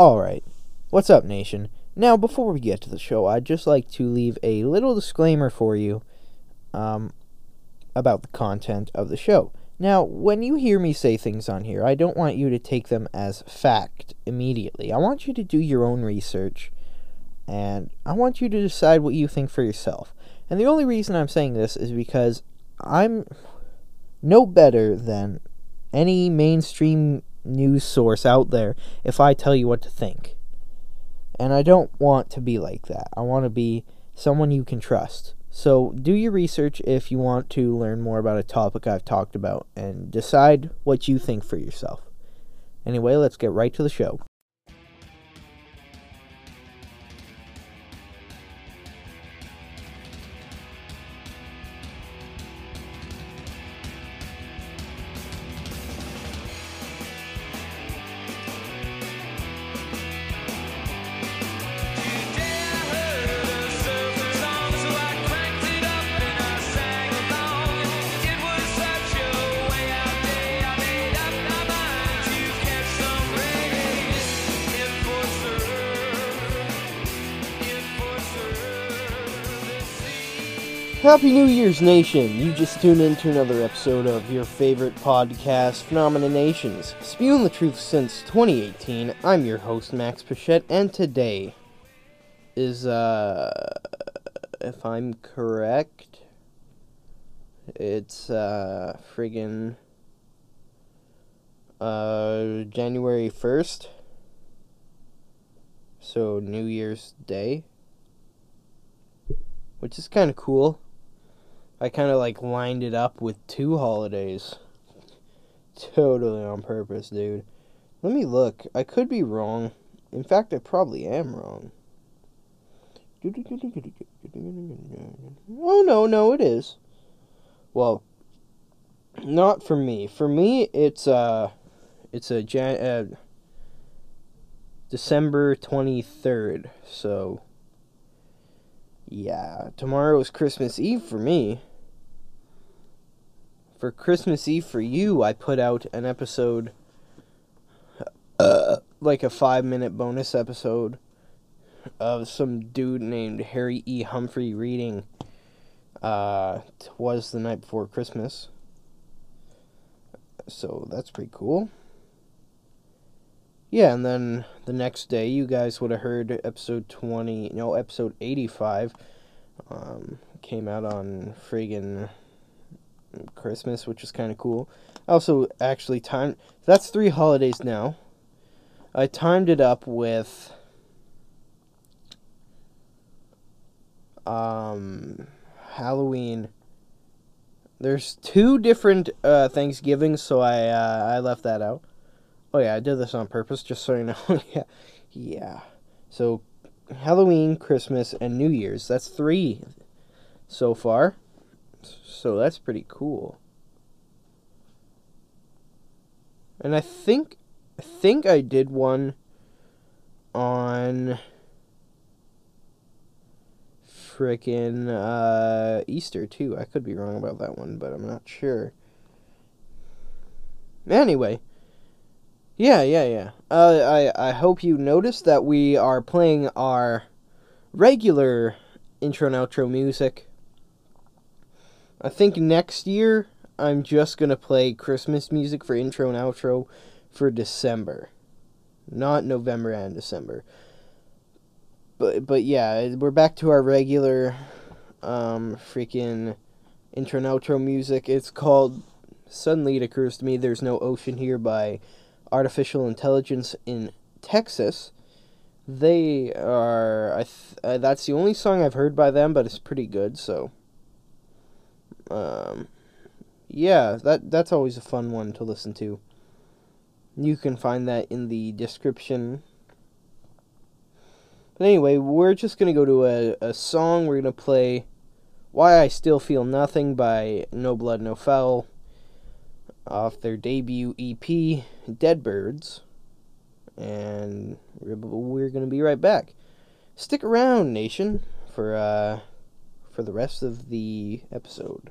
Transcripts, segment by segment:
Alright, what's up, nation? Now, before we get to the show, I'd just like to leave a little disclaimer for you um, about the content of the show. Now, when you hear me say things on here, I don't want you to take them as fact immediately. I want you to do your own research, and I want you to decide what you think for yourself. And the only reason I'm saying this is because I'm no better than any mainstream news source out there if I tell you what to think. And I don't want to be like that. I want to be someone you can trust. So do your research if you want to learn more about a topic I've talked about and decide what you think for yourself. Anyway, let's get right to the show. Happy New Year's, Nation! You just tuned in to another episode of your favorite podcast, Phenomena Nations. Spewing the truth since 2018, I'm your host, Max Pichette, and today is, uh, if I'm correct, it's, uh, friggin', uh, January 1st. So, New Year's Day. Which is kind of cool. I kind of like lined it up with two holidays. Totally on purpose, dude. Let me look. I could be wrong. In fact, I probably am wrong. Oh, no, no, it is. Well, not for me. For me, it's, uh, it's a Jan- uh, December 23rd. So, yeah, tomorrow is Christmas Eve for me for Christmas Eve for you, I put out an episode, uh, like a five minute bonus episode of some dude named Harry E. Humphrey reading. Uh, was the night before Christmas. So that's pretty cool. Yeah, and then the next day, you guys would have heard episode 20, no, episode 85. Um, came out on friggin' Christmas, which is kind of cool. I also actually timed that's three holidays now. I timed it up with um Halloween. There's two different uh, Thanksgivings, so I uh, I left that out. Oh yeah, I did this on purpose, just so you know. yeah, yeah. So Halloween, Christmas, and New Year's. That's three so far. So that's pretty cool. And I think I think I did one on frickin' uh, Easter too. I could be wrong about that one, but I'm not sure. Anyway, yeah, yeah, yeah. Uh, I I hope you noticed that we are playing our regular intro and outro music I think next year I'm just gonna play Christmas music for intro and outro for December, not November and December. But but yeah, we're back to our regular, um, freaking intro and outro music. It's called "Suddenly It Occurs to Me There's No Ocean Here" by Artificial Intelligence in Texas. They are I th- uh, that's the only song I've heard by them, but it's pretty good. So um, yeah, that that's always a fun one to listen to. You can find that in the description. But anyway, we're just gonna go to a, a song. We're gonna play "Why I Still Feel Nothing" by No Blood No Foul off their debut EP, Dead Birds. And we're gonna be right back. Stick around, nation, for uh, for the rest of the episode.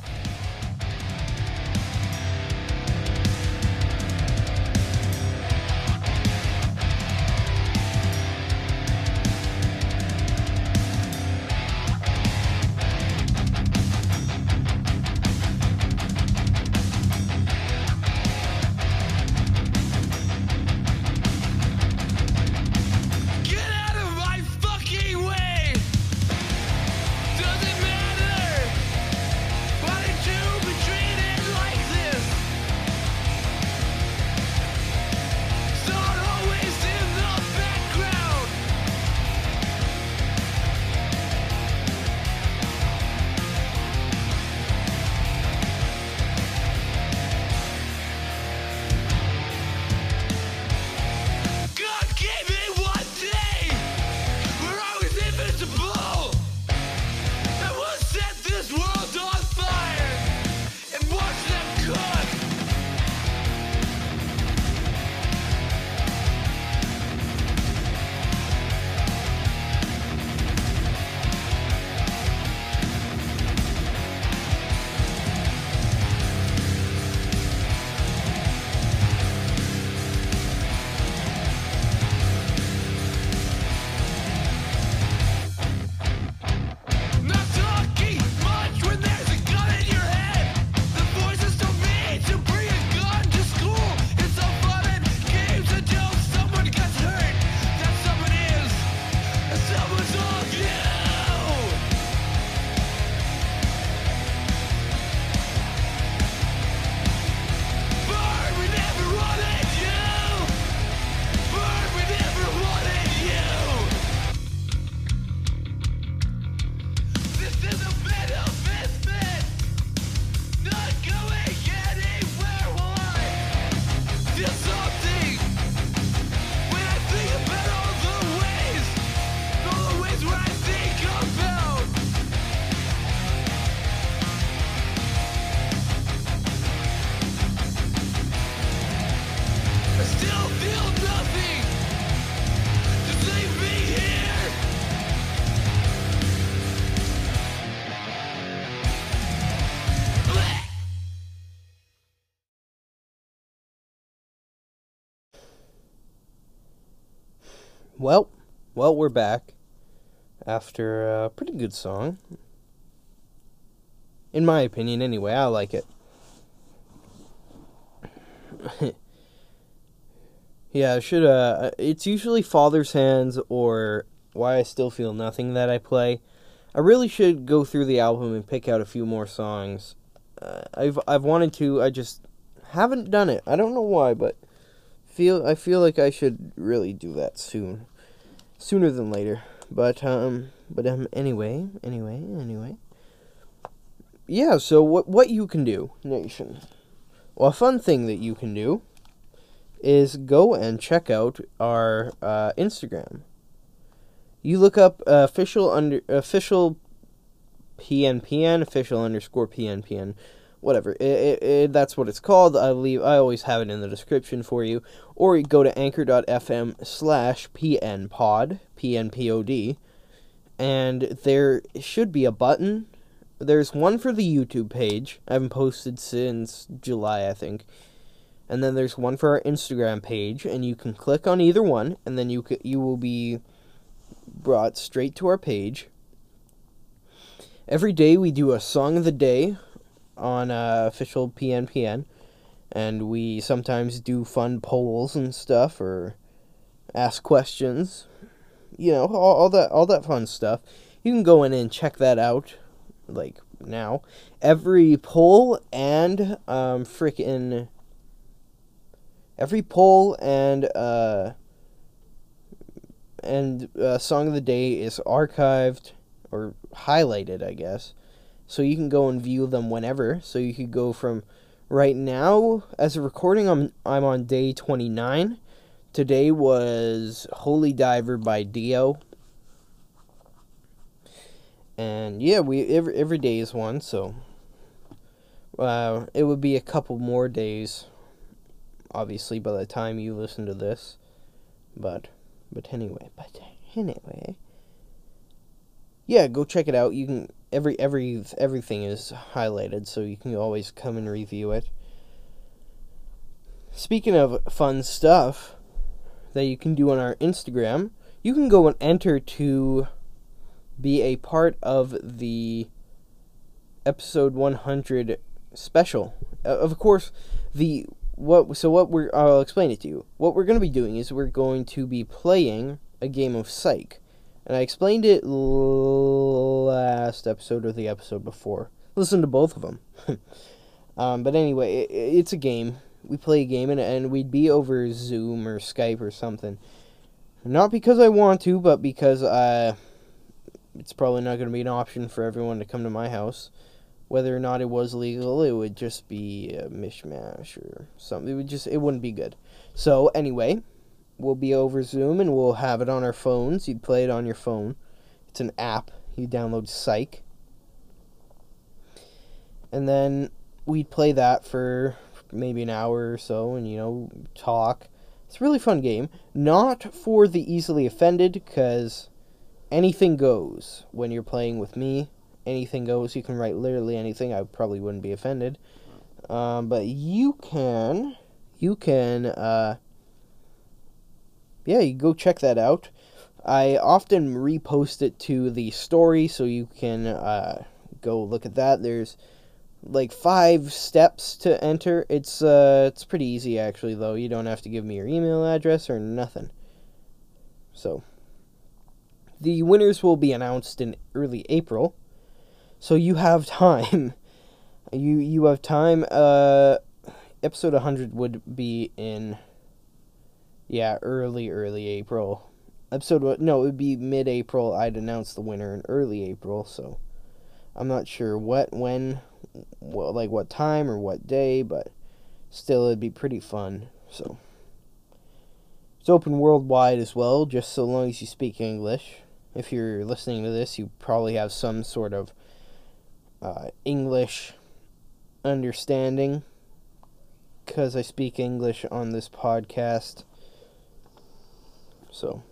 Well, well, we're back after a pretty good song. In my opinion, anyway, I like it. yeah, should uh it's usually Father's Hands or Why I Still Feel Nothing that I play. I really should go through the album and pick out a few more songs. Uh, I've I've wanted to, I just haven't done it. I don't know why, but feel I feel like I should really do that soon. Sooner than later. But um but um anyway, anyway, anyway. Yeah, so what what you can do, nation. Well, a fun thing that you can do is go and check out our uh, Instagram. You look up uh, official under official PNPN official underscore PNPN whatever. It, it, it, that's what it's called. I leave. I always have it in the description for you. Or you go to anchor.fm slash pnpod, pnpod, and there should be a button. There's one for the YouTube page. I haven't posted since July, I think. And then there's one for our Instagram page, and you can click on either one, and then you you will be brought straight to our page. Every day we do a song of the day on uh, official PNPN, and we sometimes do fun polls and stuff or ask questions. You know, all, all that all that fun stuff. You can go in and check that out, like now. Every poll and um freaking every poll and uh and uh, song of the day is archived or highlighted, I guess so you can go and view them whenever. So you could go from right now as a recording I'm I'm on day 29. Today was Holy Diver by Dio. And yeah, we every every day is one, so uh, it would be a couple more days obviously by the time you listen to this. But but anyway, but anyway. Yeah, go check it out. You can every every everything is highlighted, so you can always come and review it. Speaking of fun stuff that you can do on our Instagram, you can go and enter to be a part of the episode 100 special. Uh, of course, the what so what we're I'll explain it to you. What we're going to be doing is we're going to be playing a game of Psych. And I explained it last episode or the episode before. Listen to both of them. um, but anyway, it, it's a game. We play a game, and, and we'd be over Zoom or Skype or something. Not because I want to, but because uh, it's probably not going to be an option for everyone to come to my house. Whether or not it was legal, it would just be a mishmash or something. It would just it wouldn't be good. So anyway, will be over Zoom and we'll have it on our phones. You'd play it on your phone. It's an app. You download Psych. And then we'd play that for maybe an hour or so and, you know, talk. It's a really fun game. Not for the easily offended because anything goes when you're playing with me. Anything goes. You can write literally anything. I probably wouldn't be offended. Um, but you can. You can. Uh, yeah, you go check that out. I often repost it to the story so you can uh, go look at that. There's like five steps to enter. It's uh, it's pretty easy actually though. You don't have to give me your email address or nothing. So the winners will be announced in early April. So you have time. you you have time. Uh, episode 100 would be in yeah, early, early April. Episode, what? no, it would be mid April. I'd announce the winner in early April, so I'm not sure what, when, well, like what time or what day, but still, it'd be pretty fun, so. It's open worldwide as well, just so long as you speak English. If you're listening to this, you probably have some sort of uh, English understanding because I speak English on this podcast. So,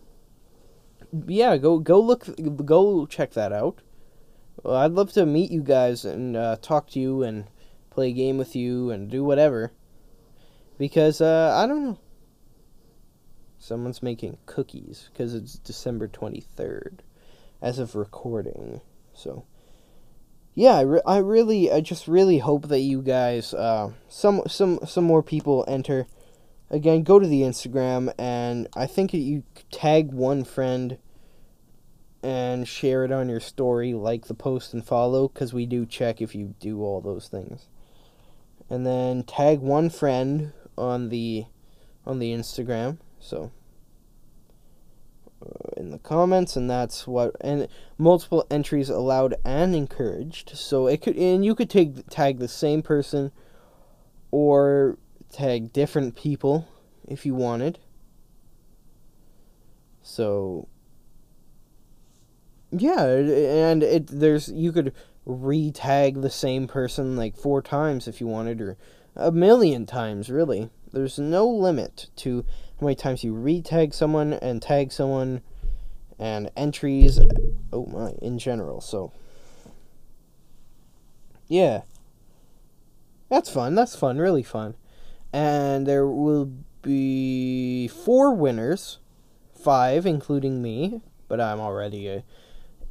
yeah, go go look, go check that out. Well, I'd love to meet you guys and uh, talk to you and play a game with you and do whatever. Because uh, I don't know. Someone's making cookies because it's December 23rd as of recording. So, yeah, I, re- I really, I just really hope that you guys, uh, some, some, some more people enter. Again, go to the Instagram and I think you tag one friend and share it on your story, like the post and follow, because we do check if you do all those things. And then tag one friend on the on the Instagram. So uh, in the comments, and that's what and multiple entries allowed and encouraged. So it could and you could take tag the same person or tag different people if you wanted. So yeah, and it there's you could re-tag the same person like four times if you wanted or a million times really. There's no limit to how many times you re-tag someone and tag someone and entries oh my in general. So yeah. That's fun. That's fun. Really fun. And there will be four winners, five including me, but I'm already a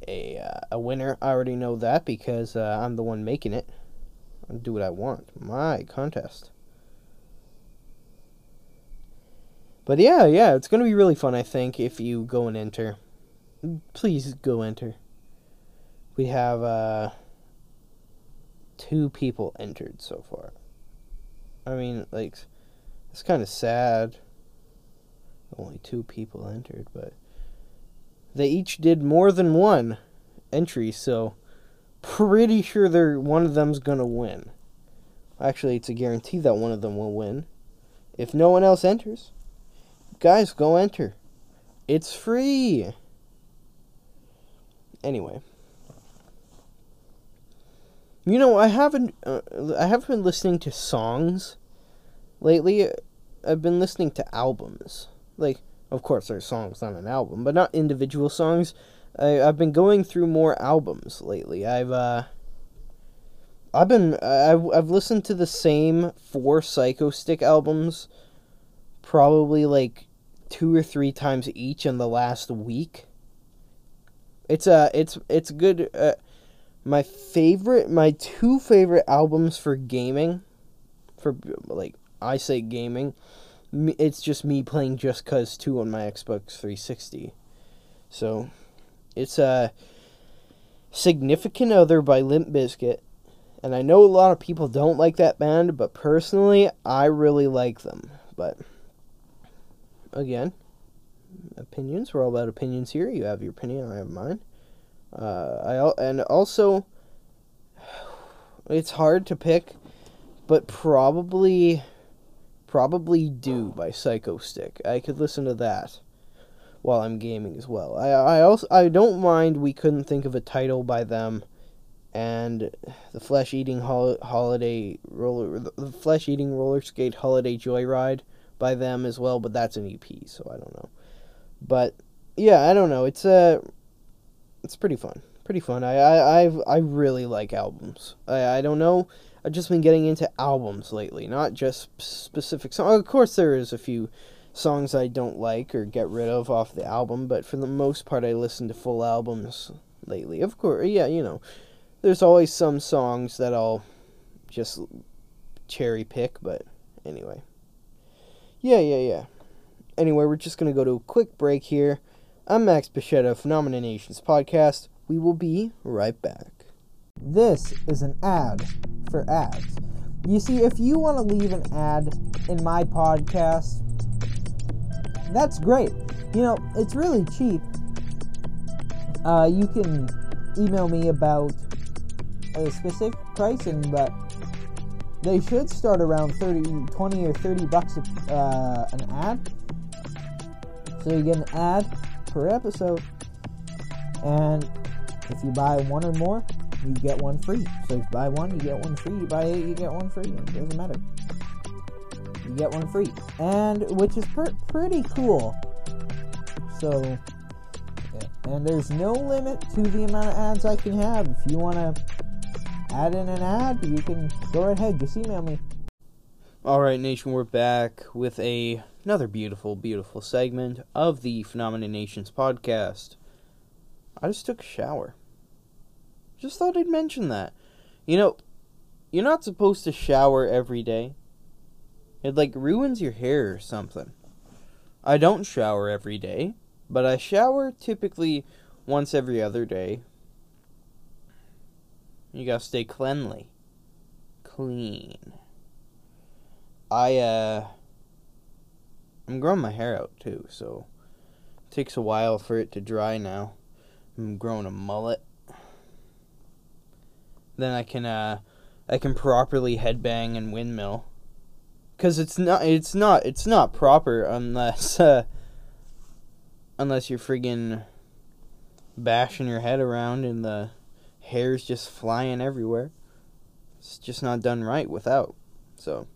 a uh, a winner. I already know that because uh, I'm the one making it. I do what I want. My contest. But yeah, yeah, it's gonna be really fun. I think if you go and enter, please go enter. We have uh, two people entered so far. I mean, like, it's kind of sad. Only two people entered, but they each did more than one entry, so pretty sure they're one of them's gonna win. Actually, it's a guarantee that one of them will win. If no one else enters, guys, go enter. It's free. Anyway, you know, I haven't uh, I haven't been listening to songs lately. I've been listening to albums. Like of course, there's songs on an album, but not individual songs. I, I've been going through more albums lately. I've uh, I've been I've I've listened to the same four Psychostick albums, probably like two or three times each in the last week. It's uh it's it's good. Uh, my favorite, my two favorite albums for gaming, for like I say gaming it's just me playing Just Cause 2 on my Xbox 360. So, it's a Significant Other by Limp Bizkit. And I know a lot of people don't like that band, but personally, I really like them. But, again, opinions. We're all about opinions here. You have your opinion, I have mine. Uh, I and also, it's hard to pick, but probably Probably Do by Psychostick. I could listen to that while I'm gaming as well. I I also I don't mind we couldn't think of a title by them and the flesh eating hol- holiday roller the flesh eating roller skate holiday joyride by them as well, but that's an EP, so I don't know. But yeah, I don't know. It's uh it's pretty fun. Pretty fun. I I I've, I really like albums. I I don't know I've just been getting into albums lately, not just specific songs. Of course, there is a few songs I don't like or get rid of off the album, but for the most part, I listen to full albums lately. Of course, yeah, you know, there's always some songs that I'll just cherry pick, but anyway. Yeah, yeah, yeah. Anyway, we're just going to go to a quick break here. I'm Max Pichette, of Phenomena Nations Podcast. We will be right back. This is an ad for ads. You see, if you want to leave an ad in my podcast, that's great. You know, it's really cheap. Uh, you can email me about a specific pricing, but they should start around 30, 20 or 30 bucks uh, an ad. So you get an ad per episode. And if you buy one or more, you get one free. So if you buy one, you get one free. You buy eight, you get one free. It doesn't matter. You get one free, and which is per- pretty cool. So, and there's no limit to the amount of ads I can have. If you want to add in an ad, you can go right ahead. Just email me. All right, nation, we're back with a another beautiful, beautiful segment of the Phenomena Nations podcast. I just took a shower. Just thought I'd mention that. You know, you're not supposed to shower every day. It like ruins your hair or something. I don't shower every day, but I shower typically once every other day. You gotta stay cleanly. Clean. I, uh. I'm growing my hair out too, so. It takes a while for it to dry now. I'm growing a mullet. Then I can, uh. I can properly headbang and windmill. Cause it's not, it's not, it's not proper unless, uh, unless you're friggin' bashing your head around and the hair's just flying everywhere. It's just not done right without. So,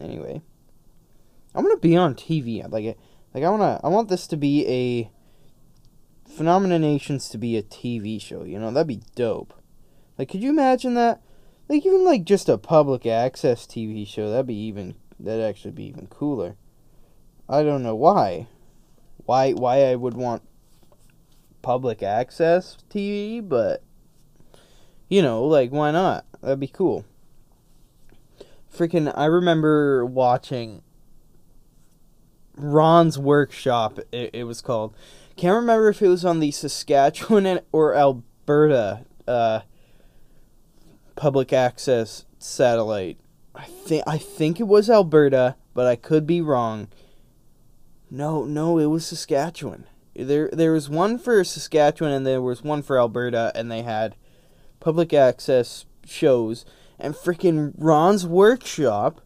anyway, I'm gonna be on TV. Like, like I wanna, I want this to be a Phenomena Nations to be a TV show. You know, that'd be dope. Like, could you imagine that? Like, even like just a public access TV show. That'd be even. That'd actually be even cooler. I don't know why. Why? Why I would want public access TV, but you know, like why not? That'd be cool. Freaking, I remember watching Ron's Workshop. It, it was called. Can't remember if it was on the Saskatchewan or Alberta uh, public access satellite. I think I think it was Alberta, but I could be wrong. No, no, it was Saskatchewan. There there was one for Saskatchewan and there was one for Alberta and they had public access shows and freaking Ron's workshop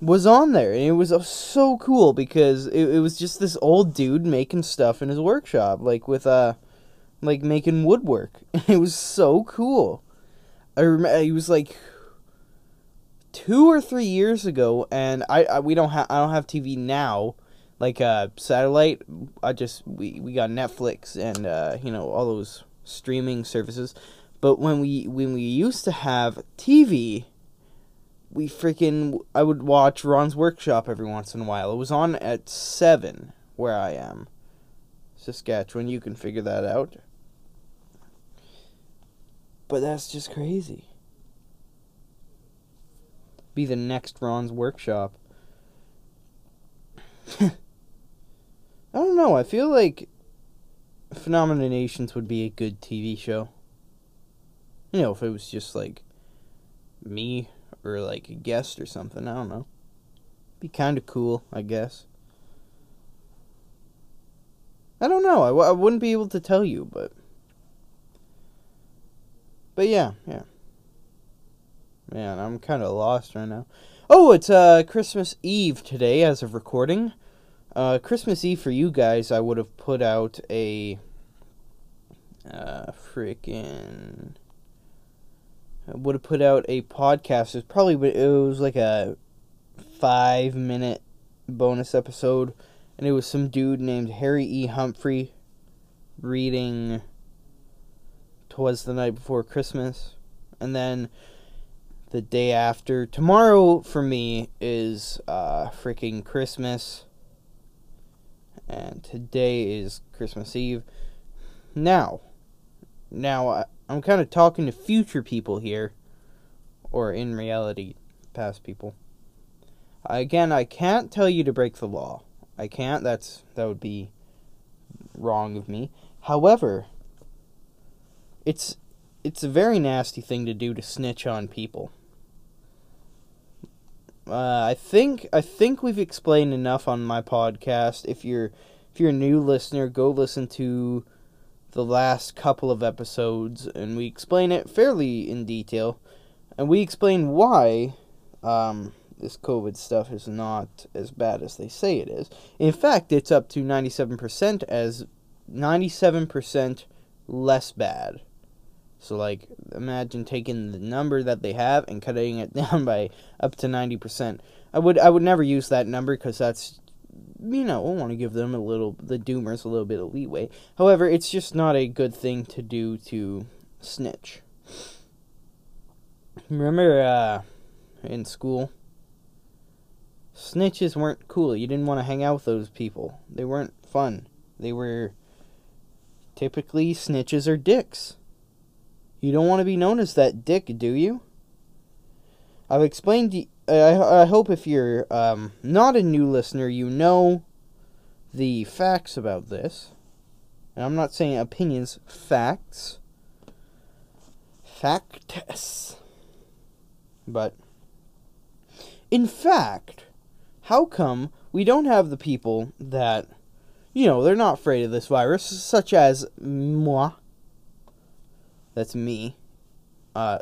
was on there and it was uh, so cool because it, it was just this old dude making stuff in his workshop like with uh like making woodwork. It was so cool. I remember it was like two or three years ago and i, I we don't have i don't have tv now. Like uh satellite i just we, we got netflix and uh you know all those streaming services. But when we when we used to have tv we freaking I would watch Ron's Workshop every once in a while. It was on at 7 where I am. Saskatchewan, you can figure that out. But that's just crazy. Be the next Ron's Workshop. I don't know. I feel like Phenomena Nations would be a good TV show. You know, if it was just like me or like a guest or something. I don't know. Be kind of cool, I guess. I don't know. I w- I wouldn't be able to tell you, but. But yeah, yeah. Man, I'm kind of lost right now. Oh, it's uh Christmas Eve today as of recording. Uh Christmas Eve for you guys, I would have put out a uh freaking would have put out a podcast. It was probably it was like a five minute bonus episode, and it was some dude named Harry E. Humphrey reading "Twas the Night Before Christmas," and then the day after. Tomorrow for me is uh, freaking Christmas, and today is Christmas Eve. Now, now I'm kind of talking to future people here, or in reality, past people. Again, I can't tell you to break the law. I can't. That's that would be wrong of me. However, it's it's a very nasty thing to do to snitch on people. Uh, I think I think we've explained enough on my podcast. If you're if you're a new listener, go listen to the last couple of episodes, and we explain it fairly in detail, and we explain why um, this COVID stuff is not as bad as they say it is. In fact, it's up to 97% as 97% less bad. So, like, imagine taking the number that they have and cutting it down by up to 90%. I would I would never use that number because that's you know, I want to give them a little, the doomers, a little bit of leeway. However, it's just not a good thing to do to snitch. Remember, uh, in school, Snitches weren't cool. You didn't want to hang out with those people. They weren't fun. They were typically snitches or dicks. You don't want to be known as that dick, do you? I've explained. I, I hope if you're um, not a new listener, you know the facts about this. And I'm not saying opinions, facts. Facts. But, in fact, how come we don't have the people that, you know, they're not afraid of this virus, such as moi? That's me. Uh,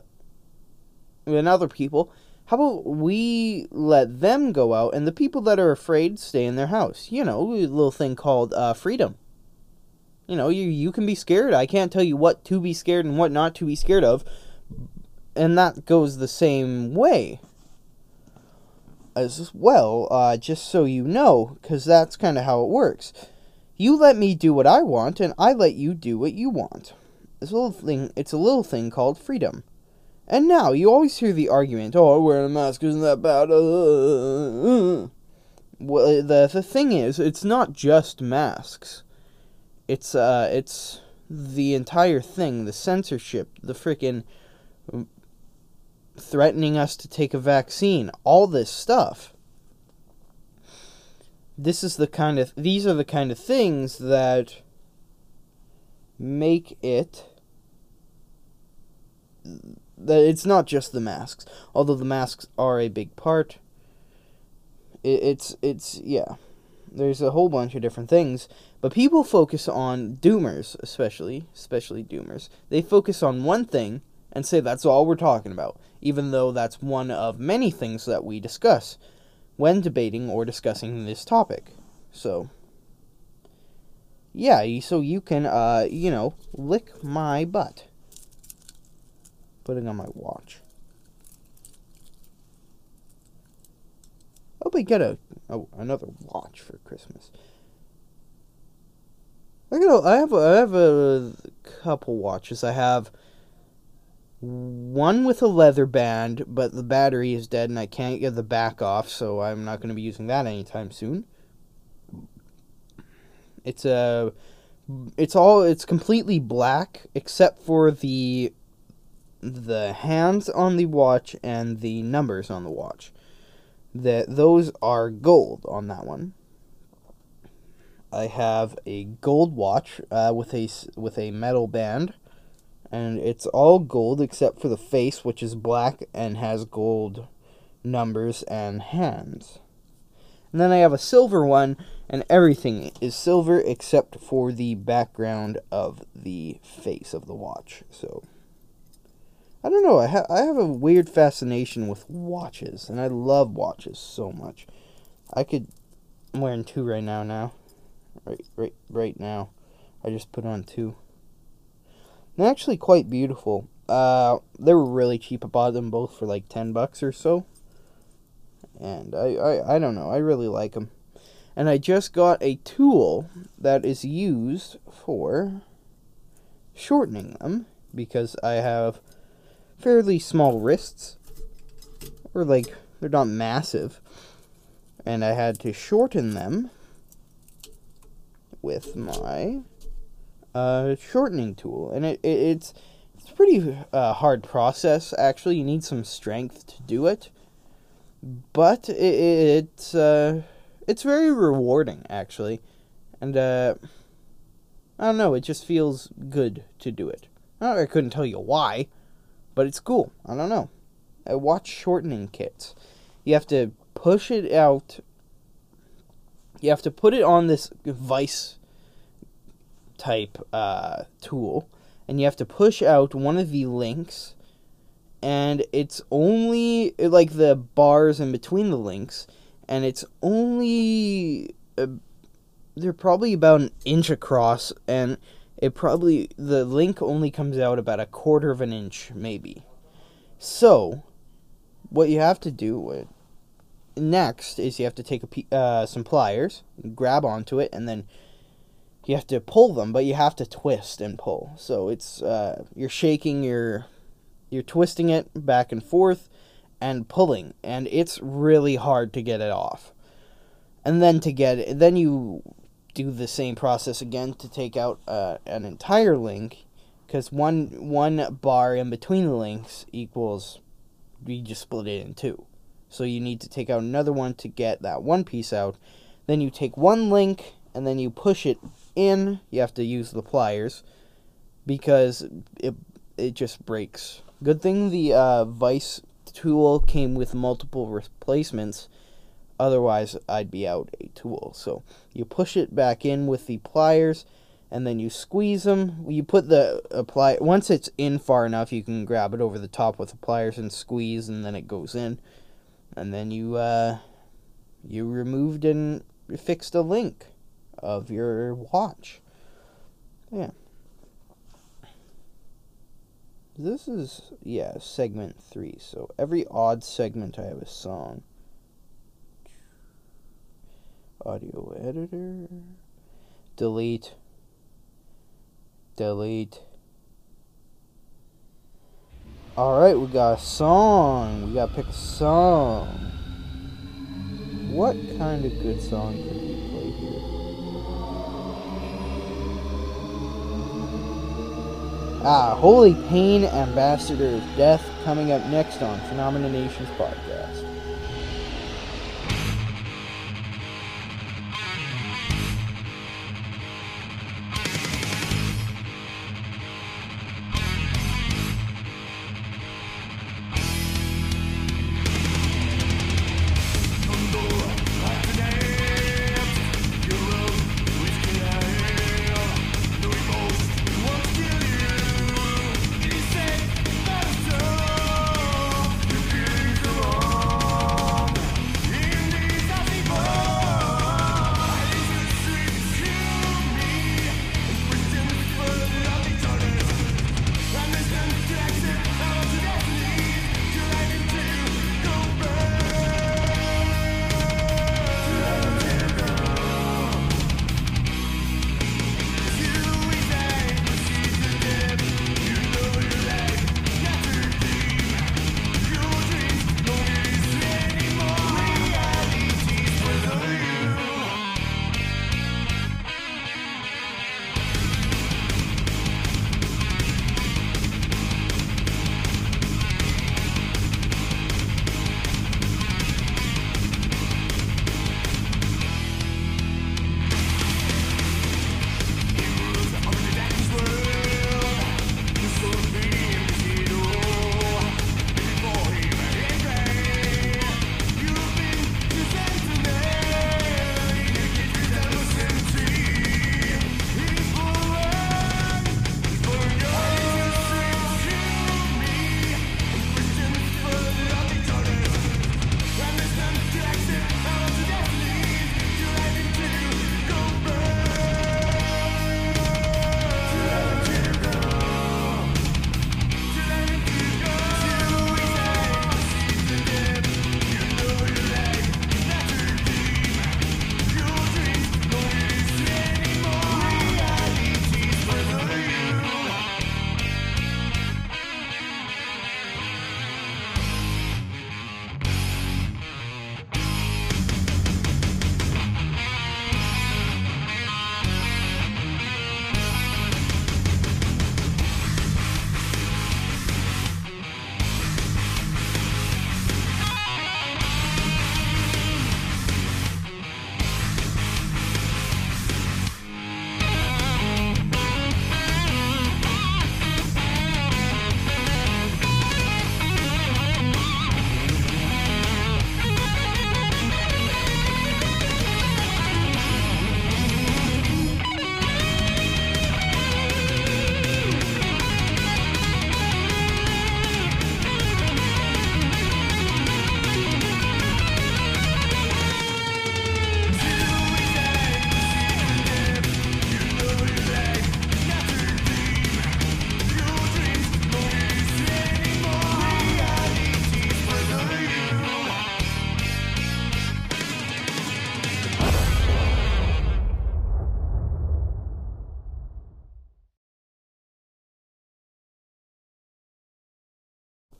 and other people. How about we let them go out, and the people that are afraid stay in their house? You know, a little thing called uh, freedom. You know, you you can be scared. I can't tell you what to be scared and what not to be scared of, and that goes the same way as well. Uh, just so you know, because that's kind of how it works. You let me do what I want, and I let you do what you want. This little thing, it's a little thing called freedom. And now you always hear the argument, "Oh, wearing a mask isn't that bad." Uh, well, the the thing is, it's not just masks. It's uh, it's the entire thing, the censorship, the freaking threatening us to take a vaccine, all this stuff. This is the kind of these are the kind of things that make it that it's not just the masks, although the masks are a big part. It, it's it's yeah, there's a whole bunch of different things, but people focus on doomers, especially especially doomers. They focus on one thing and say that's all we're talking about, even though that's one of many things that we discuss when debating or discussing this topic. So yeah, so you can uh you know lick my butt putting on my watch. Hope I get a oh, another watch for Christmas. I got I have a, I have a couple watches. I have one with a leather band, but the battery is dead and I can't get the back off, so I'm not going to be using that anytime soon. It's a it's all it's completely black except for the the hands on the watch and the numbers on the watch. That those are gold on that one. I have a gold watch uh, with a with a metal band, and it's all gold except for the face, which is black and has gold numbers and hands. And then I have a silver one, and everything is silver except for the background of the face of the watch. So. I don't know. I have I have a weird fascination with watches, and I love watches so much. I could. I'm wearing two right now. Now, right, right, right now. I just put on two. They're actually quite beautiful. Uh, they were really cheap. I bought them both for like ten bucks or so. And I, I, I don't know. I really like them. And I just got a tool that is used for shortening them because I have fairly small wrists. Or like they're not massive. And I had to shorten them with my uh, shortening tool. And it, it it's it's a pretty uh, hard process actually. You need some strength to do it. But it it's uh, it's very rewarding actually. And uh, I don't know, it just feels good to do it. I couldn't tell you why. But it's cool. I don't know. I watch shortening kits. You have to push it out. You have to put it on this vice type uh, tool, and you have to push out one of the links, and it's only like the bars in between the links, and it's only uh, they're probably about an inch across, and it probably the link only comes out about a quarter of an inch maybe so what you have to do with, next is you have to take a, uh, some pliers grab onto it and then you have to pull them but you have to twist and pull so it's uh, you're shaking your you're twisting it back and forth and pulling, and it's really hard to get it off. And then to get it, then you do the same process again to take out uh, an entire link, because one one bar in between the links equals we just split it in two. So you need to take out another one to get that one piece out. Then you take one link and then you push it in. You have to use the pliers because it it just breaks. Good thing the uh, vice tool came with multiple replacements. Otherwise, I'd be out a tool. So you push it back in with the pliers, and then you squeeze them. You put the apply once it's in far enough, you can grab it over the top with the pliers and squeeze, and then it goes in. And then you uh, you removed and fixed a link of your watch. Yeah. This is, yeah, segment three. So every odd segment I have a song. Audio editor. Delete. Delete. Alright, we got a song. We gotta pick a song. What kind of good song can we play here? Ah, Holy Pain, Ambassador of Death, coming up next on Phenomena Nations podcast.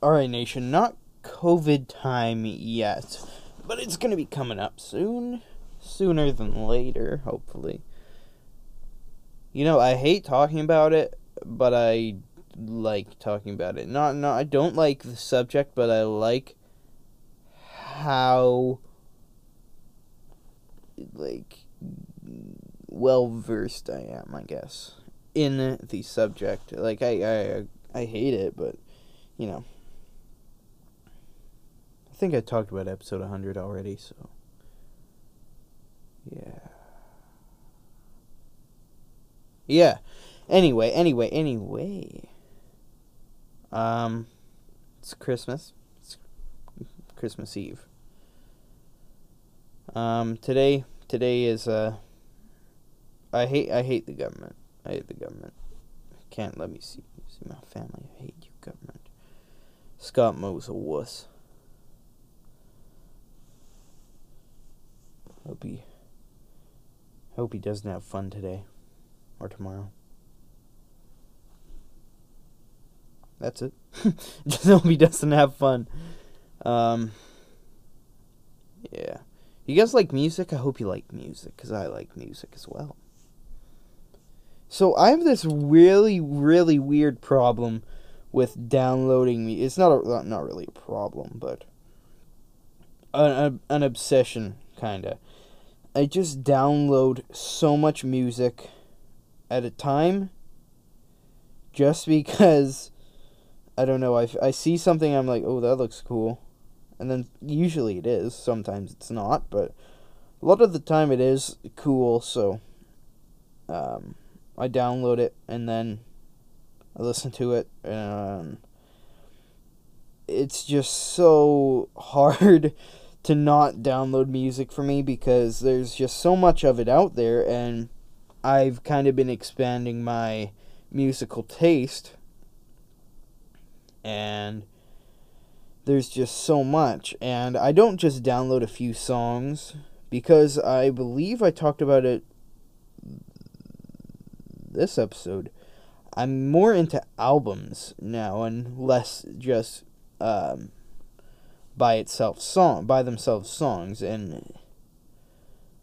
Alright, Nation, not COVID time yet, but it's gonna be coming up soon, sooner than later, hopefully. You know, I hate talking about it, but I like talking about it. Not, not, I don't like the subject, but I like how, like, well versed I am, I guess, in the subject. Like, I, I, I hate it, but, you know. I think I talked about episode 100 already, so. Yeah. Yeah. Anyway, anyway, anyway. Um, it's Christmas. It's Christmas Eve. Um, today, today is uh. I hate, I hate the government. I hate the government. Can't let me see, see my family. I hate you, government. Scott Moe's a wuss. Hope he, hope he doesn't have fun today or tomorrow. That's it. Just hope he doesn't have fun. Um, yeah. You guys like music? I hope you like music, because I like music as well. So I have this really, really weird problem with downloading me. It's not a, not really a problem, but an, an obsession, kind of. I just download so much music at a time just because I don't know I, I see something I'm like oh that looks cool. And then usually it is sometimes it's not but a lot of the time it is cool so um, I download it and then I listen to it and it's just so hard to not download music for me because there's just so much of it out there and I've kind of been expanding my musical taste and there's just so much and I don't just download a few songs because I believe I talked about it this episode. I'm more into albums now and less just um, by itself song by themselves songs and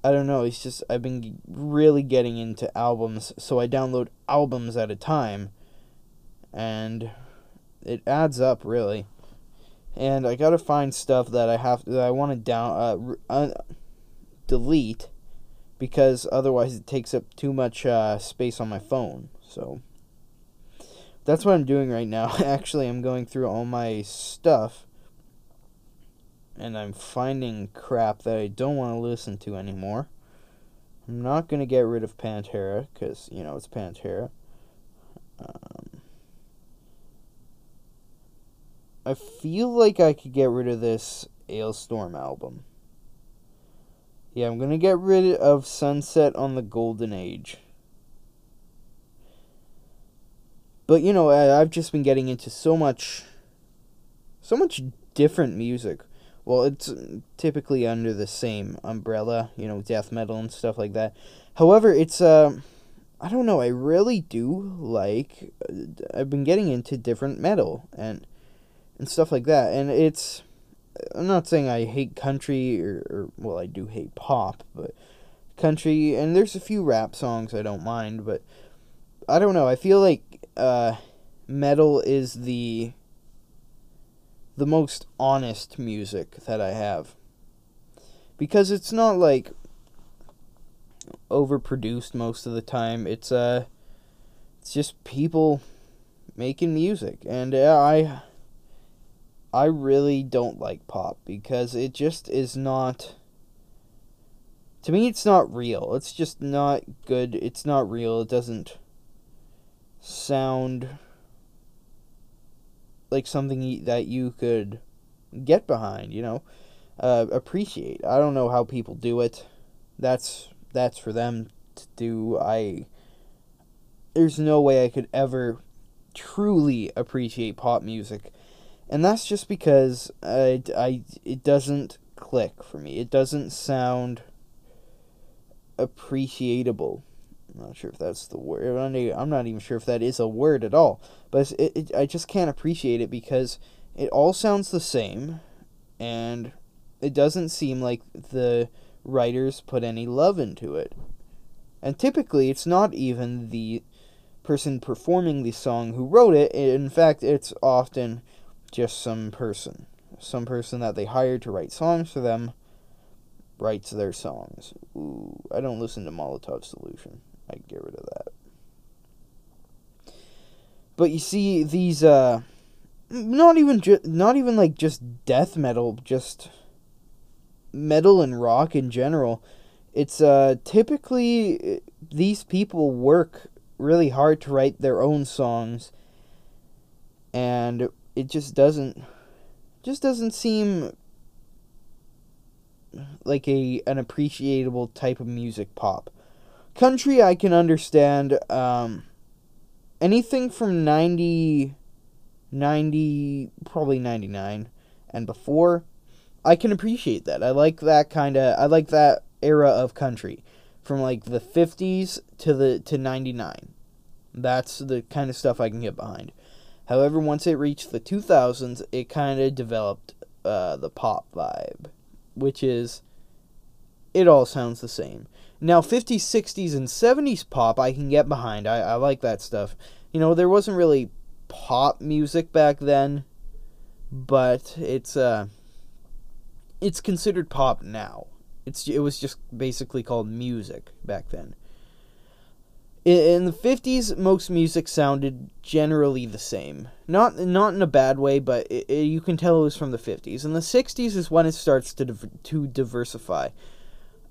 I don't know, it's just I've been really getting into albums, so I download albums at a time and it adds up really. And I got to find stuff that I have that I want to down uh, uh, delete because otherwise it takes up too much uh, space on my phone. So that's what I'm doing right now. Actually, I'm going through all my stuff and I'm finding crap that I don't want to listen to anymore. I'm not going to get rid of Pantera because, you know, it's Pantera. Um, I feel like I could get rid of this Alestorm album. Yeah, I'm going to get rid of Sunset on the Golden Age. But, you know, I, I've just been getting into so much. So much different music well, it's typically under the same umbrella, you know, death metal and stuff like that. However, it's uh, I don't know. I really do like. Uh, I've been getting into different metal and and stuff like that, and it's. I'm not saying I hate country or, or well, I do hate pop, but country and there's a few rap songs I don't mind, but I don't know. I feel like uh, metal is the the most honest music that I have. Because it's not like overproduced most of the time. It's uh it's just people making music and uh, I I really don't like pop because it just is not to me it's not real. It's just not good. It's not real. It doesn't sound like something that you could get behind, you know, uh, appreciate. I don't know how people do it. That's that's for them to do. I there's no way I could ever truly appreciate pop music. And that's just because I, I it doesn't click for me. It doesn't sound appreciable. I'm not sure if that's the word. I'm not even sure if that is a word at all. But it, it, I just can't appreciate it because it all sounds the same, and it doesn't seem like the writers put any love into it. And typically, it's not even the person performing the song who wrote it. In fact, it's often just some person. Some person that they hired to write songs for them writes their songs. Ooh, I don't listen to Molotov Solution. I get rid of that. But you see, these uh, not even ju- not even like just death metal, just metal and rock in general. It's uh typically these people work really hard to write their own songs, and it just doesn't just doesn't seem like a an appreciable type of music pop. Country I can understand um anything from 90 90 probably 99 and before I can appreciate that. I like that kind of I like that era of country from like the 50s to the to 99. That's the kind of stuff I can get behind. However, once it reached the 2000s, it kind of developed uh, the pop vibe, which is it all sounds the same. Now, 50s, 60s, and 70s pop, I can get behind. I, I like that stuff. You know, there wasn't really pop music back then, but it's uh, it's considered pop now. It's it was just basically called music back then. In, in the 50s, most music sounded generally the same. Not not in a bad way, but it, it, you can tell it was from the 50s. In the 60s is when it starts to div- to diversify.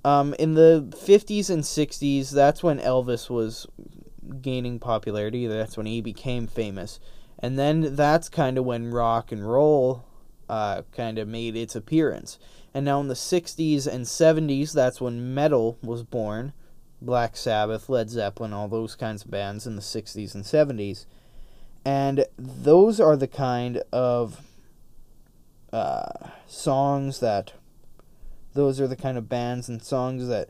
Um, in the 50s and 60s, that's when Elvis was gaining popularity. That's when he became famous. And then that's kind of when rock and roll uh, kind of made its appearance. And now in the 60s and 70s, that's when metal was born. Black Sabbath, Led Zeppelin, all those kinds of bands in the 60s and 70s. And those are the kind of uh, songs that those are the kind of bands and songs that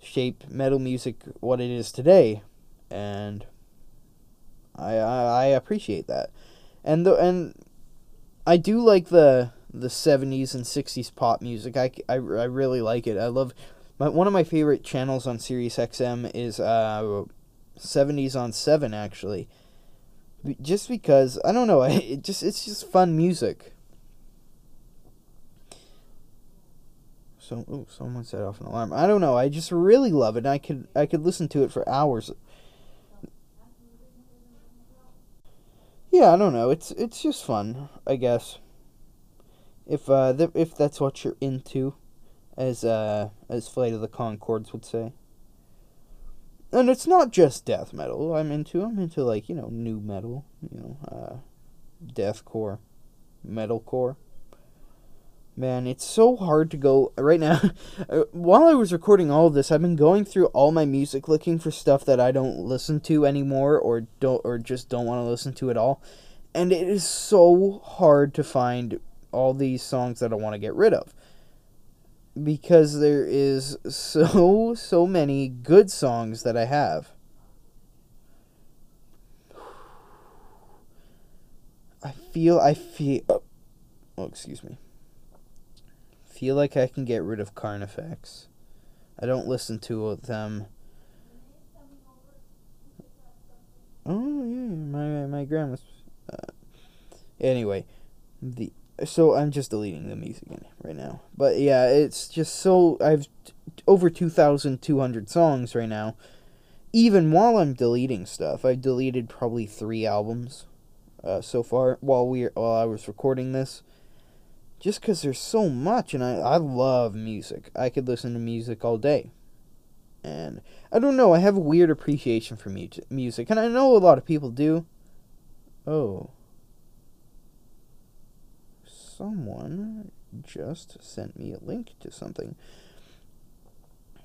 shape metal music what it is today, and I I, I appreciate that, and the and I do like the the seventies and sixties pop music. I, I, I really like it. I love my one of my favorite channels on Sirius XM is uh seventies on seven actually. Just because I don't know, it just it's just fun music. So, oh, someone set off an alarm. I don't know. I just really love it. I could I could listen to it for hours. Yeah, I don't know. It's it's just fun, I guess. If uh th- if that's what you're into, as uh as Flight of the Conchords would say. And it's not just death metal. I'm into. I'm into like you know nu metal. You know, uh, deathcore, metalcore. Man, it's so hard to go right now. Uh, while I was recording all this, I've been going through all my music looking for stuff that I don't listen to anymore or don't or just don't want to listen to at all. And it is so hard to find all these songs that I want to get rid of. Because there is so so many good songs that I have. I feel I feel oh, excuse me feel like I can get rid of Carnifex. I don't listen to them. Oh yeah, my my grandma's. Uh, anyway, the so I'm just deleting the music right now. But yeah, it's just so I've t- over two thousand two hundred songs right now. Even while I'm deleting stuff, I've deleted probably three albums uh, so far while we while I was recording this just because there's so much and I, I love music. I could listen to music all day. And i don't know i have a weird appreciation for mu- music and i know a lot of people do. Oh. Someone just sent me a link to something.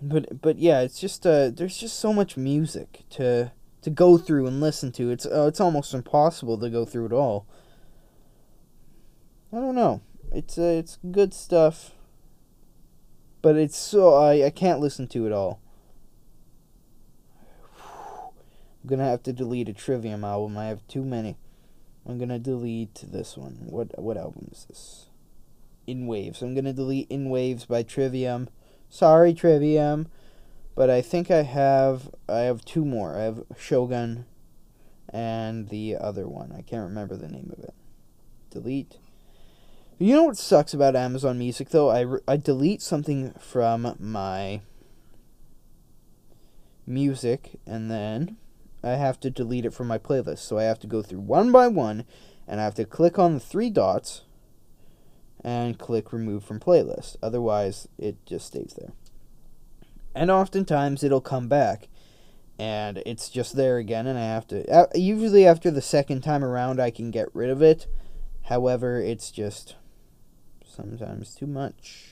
But but yeah it's just uh there's just so much music to to go through and listen to. It's uh, it's almost impossible to go through it all. I don't know it's uh, it's good stuff, but it's so I I can't listen to it all. I'm gonna have to delete a Trivium album. I have too many. I'm gonna delete this one. What what album is this? In Waves. I'm gonna delete In Waves by Trivium. Sorry, Trivium, but I think I have I have two more. I have Shogun, and the other one. I can't remember the name of it. Delete. You know what sucks about Amazon Music though? I, re- I delete something from my music and then I have to delete it from my playlist. So I have to go through one by one and I have to click on the three dots and click remove from playlist. Otherwise, it just stays there. And oftentimes it'll come back and it's just there again and I have to uh, usually after the second time around I can get rid of it. However, it's just sometimes too much.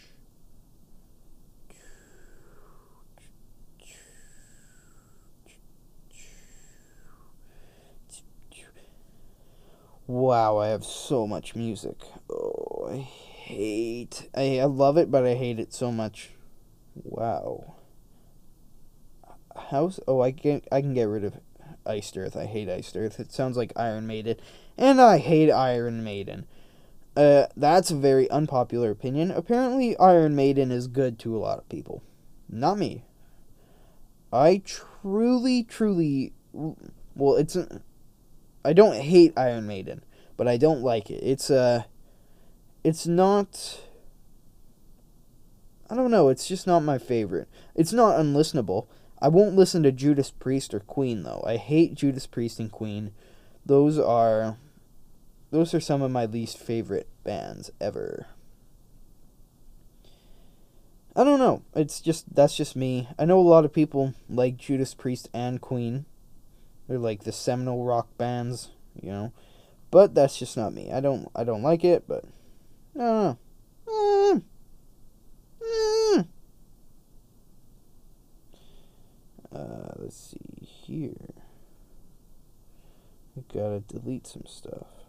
Wow, I have so much music. Oh, I hate. I, I love it, but I hate it so much. Wow. House. Oh, I can I can get rid of Iced Earth. I hate Iced Earth. It sounds like Iron Maiden, and I hate Iron Maiden. Uh, that's a very unpopular opinion. Apparently, Iron Maiden is good to a lot of people. Not me. I truly, truly. Well, it's. I don't hate Iron Maiden, but I don't like it. It's uh it's not I don't know, it's just not my favorite. It's not unlistenable. I won't listen to Judas Priest or Queen though. I hate Judas Priest and Queen. Those are those are some of my least favorite bands ever. I don't know. It's just that's just me. I know a lot of people like Judas Priest and Queen. They're like the seminal rock bands, you know. But that's just not me. I don't I don't like it, but I don't know. Mm. Mm. Uh, let's see here. I gotta delete some stuff.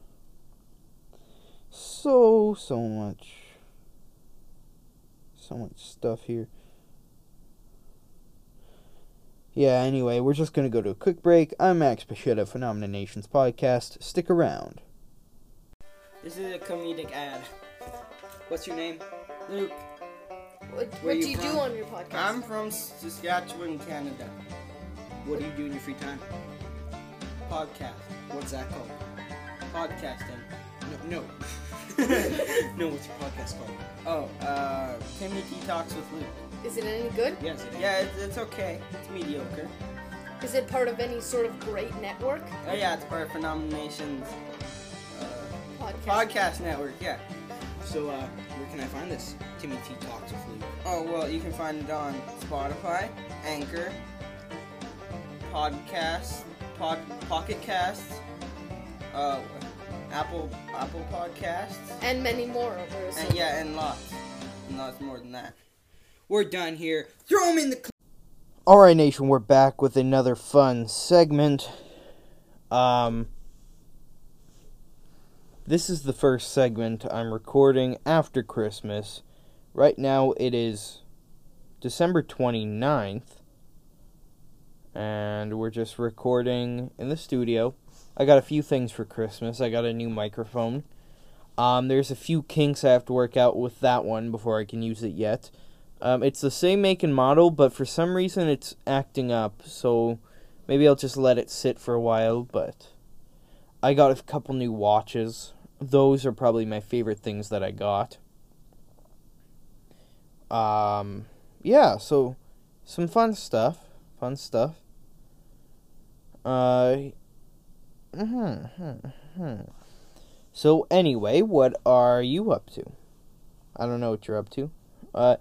So so much so much stuff here. Yeah, anyway, we're just going to go to a quick break. I'm Max Pichette, Phenomena Nations podcast. Stick around. This is a comedic ad. What's your name? Luke, What, what do you do on your podcast? I'm from Saskatchewan, Canada. What do you do in your free time? Podcast. What's that called? Podcasting. No, no. no, what's your podcast called? Oh, uh, Timmy T Talks with Luke. Is it any good? Yes, it is. Yeah, it's, it's okay. It's mediocre. Is it part of any sort of great network? Oh, yeah, it's part of Phenomena Nation's uh, Podcast. podcast network, yeah. So, uh, where can I find this? Timmy T Talks with Luke. Oh, well, you can find it on Spotify, Anchor, Podcast, Pod, Pocket Casts, uh, Apple Apple Podcasts, And many more. over a and yeah, and lots, and lots more than that. We're done here. Throw them in the. Cl- Alright, Nation, we're back with another fun segment. Um, this is the first segment I'm recording after Christmas. Right now it is December 29th, and we're just recording in the studio. I got a few things for Christmas. I got a new microphone. Um, there's a few kinks I have to work out with that one before I can use it yet. Um, it's the same make and model, but for some reason it's acting up, so maybe I'll just let it sit for a while. But I got a couple new watches. Those are probably my favorite things that I got. Um, yeah, so some fun stuff. Fun stuff. Uh, hmm, hmm. So anyway, what are you up to? I don't know what you're up to. Uh,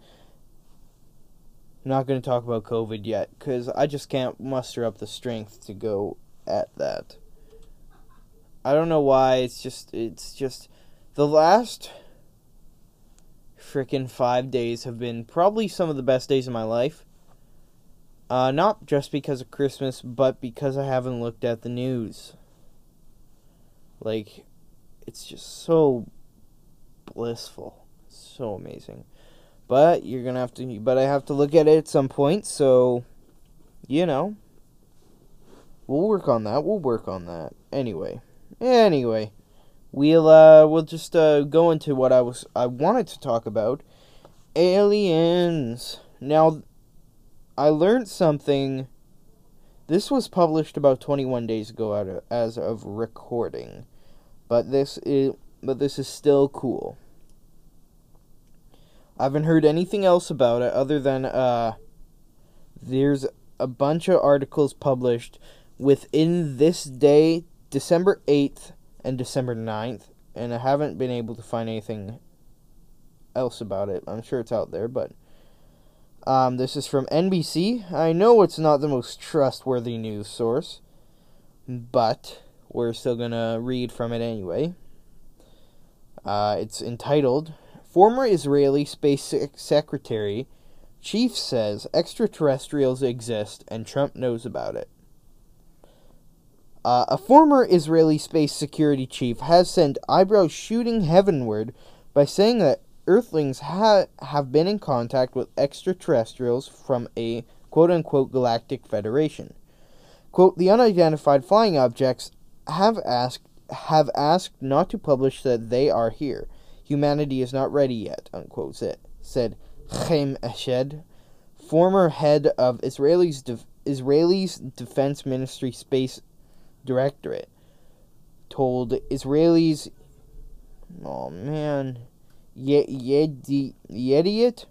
not going to talk about COVID yet because I just can't muster up the strength to go at that. I don't know why. It's just, it's just the last freaking five days have been probably some of the best days of my life. Uh, not just because of Christmas, but because I haven't looked at the news. Like, it's just so blissful, so amazing. But you're gonna have to. But I have to look at it at some point. So, you know, we'll work on that. We'll work on that. Anyway, Anyway, we'll uh we'll just uh go into what I was I wanted to talk about. Aliens. Now I learned something this was published about 21 days ago out as of recording. But this is but this is still cool. I haven't heard anything else about it other than uh there's a bunch of articles published within this day, December 8th and December 9th, and I haven't been able to find anything else about it. I'm sure it's out there, but um, this is from NBC. I know it's not the most trustworthy news source, but we're still gonna read from it anyway. Uh, it's entitled Former Israeli Space Secretary Chief says extraterrestrials exist and Trump knows about it. Uh, a former Israeli space security chief has sent eyebrows shooting heavenward by saying that Earthlings ha- have been in contact with extraterrestrials from a quote unquote galactic federation. Quote, the unidentified flying objects have asked have asked not to publish that they are here. Humanity is not ready yet, unquote, said, said Chaim Eshed, former head of Israel's, def- Israeli's Defense Ministry Space Directorate, told Israelis, oh man, Ye- Yediot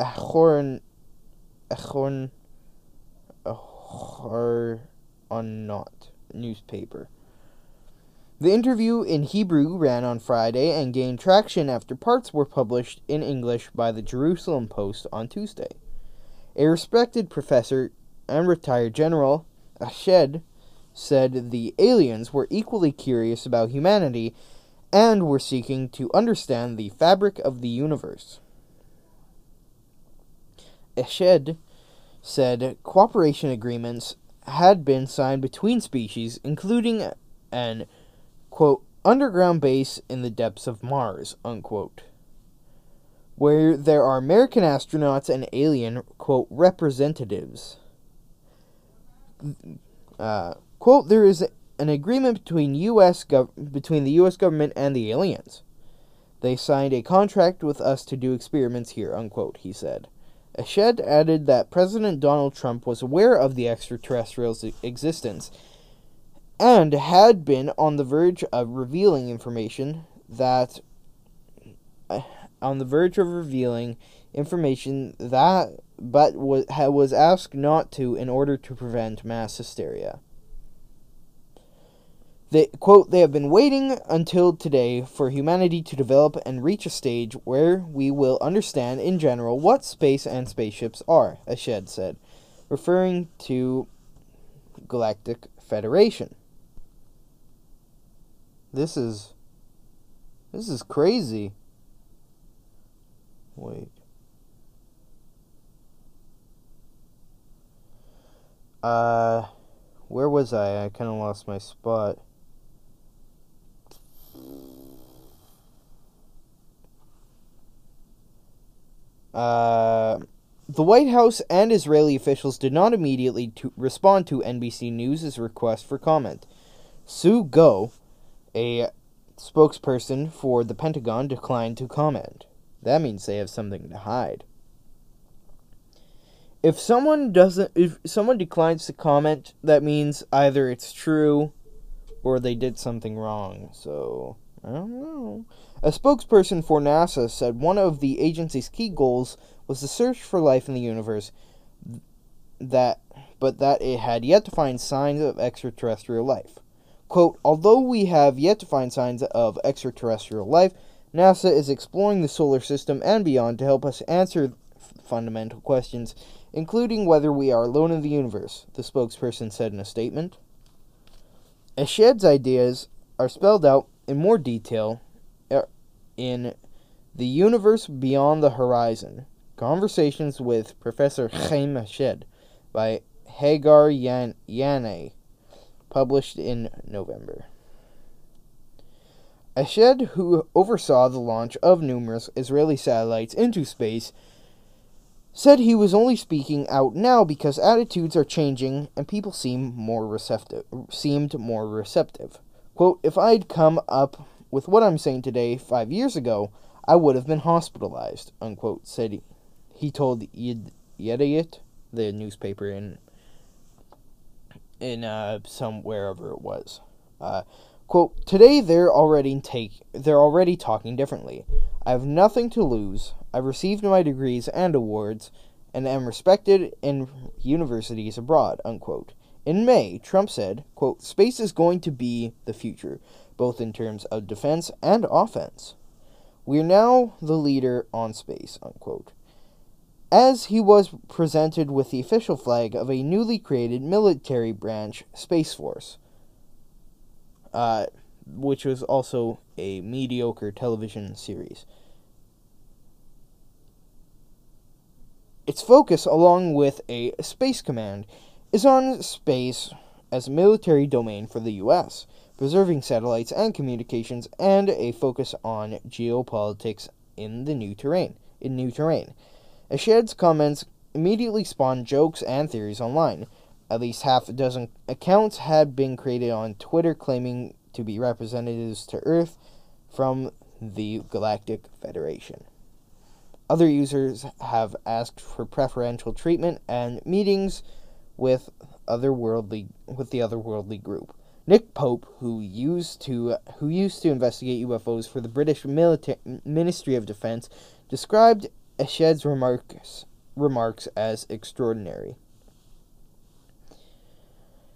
Achorn Achorn Achornot newspaper. The interview in Hebrew ran on Friday and gained traction after parts were published in English by the Jerusalem Post on Tuesday. A respected professor and retired general, Ashed, said the aliens were equally curious about humanity and were seeking to understand the fabric of the universe. Eshed said cooperation agreements had been signed between species, including an quote underground base in the depths of Mars unquote, where there are American astronauts and alien quote representatives. Uh, quote there is an agreement between U.S. Gov- between the U.S. government and the aliens. They signed a contract with us to do experiments here, unquote, he said. Ashed added that President Donald Trump was aware of the extraterrestrials' existence and had been on the verge of revealing information that uh, on the verge of revealing information that but was was asked not to in order to prevent mass hysteria. They quote they have been waiting until today for humanity to develop and reach a stage where we will understand in general what space and spaceships are, Ashed said, referring to Galactic Federation. This is this is crazy. Wait. Uh where was I? I kind of lost my spot. Uh, the White House and Israeli officials did not immediately to respond to NBC News' request for comment. Sue Gough, a spokesperson for the Pentagon, declined to comment. That means they have something to hide. If someone doesn't if someone declines to comment, that means either it's true or they did something wrong. So, I don't know. A spokesperson for NASA said one of the agency's key goals was the search for life in the universe that but that it had yet to find signs of extraterrestrial life. Quote, although we have yet to find signs of extraterrestrial life, NASA is exploring the solar system and beyond to help us answer fundamental questions, including whether we are alone in the universe, the spokesperson said in a statement. Eshed's ideas are spelled out in more detail uh, in The Universe Beyond the Horizon Conversations with Professor Chaim Eshed by Hagar Yan- Yaneh, published in November. Eshed, who oversaw the launch of numerous Israeli satellites into space, said he was only speaking out now because attitudes are changing and people seem more receptive seemed more receptive. Quote, if I'd come up with what I'm saying today five years ago, I would have been hospitalized, unquote, said he. He told Yediot, the newspaper in in uh, some wherever it was. Uh, quote, today they're already take they're already talking differently. I have nothing to lose. I've received my degrees and awards and am respected in universities abroad, unquote. In May, Trump said, quote, space is going to be the future, both in terms of defense and offense. We're now the leader on space, unquote. As he was presented with the official flag of a newly created military branch, Space Force, uh, which was also a mediocre television series. Its focus, along with a space command, is on space as a military domain for the U.S., preserving satellites and communications, and a focus on geopolitics in the new terrain. In new terrain, Eshed's comments immediately spawned jokes and theories online. At least half a dozen accounts had been created on Twitter claiming to be representatives to Earth from the Galactic Federation. Other users have asked for preferential treatment and meetings with otherworldly with the otherworldly group. Nick Pope, who used to who used to investigate UFOs for the British Milita- Ministry of Defense, described Eshed's remarks remarks as extraordinary.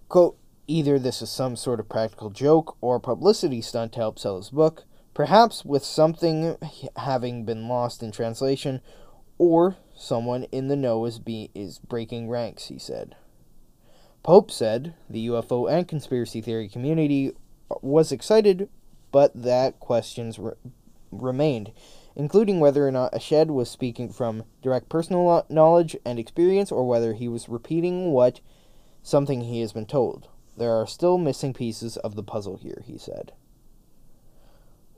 Quote, either this is some sort of practical joke or publicity stunt to help sell his book perhaps with something having been lost in translation, or someone in the know is, be, is breaking ranks, he said. Pope said the UFO and conspiracy theory community was excited, but that questions re- remained, including whether or not Eshed was speaking from direct personal knowledge and experience or whether he was repeating what something he has been told. There are still missing pieces of the puzzle here, he said.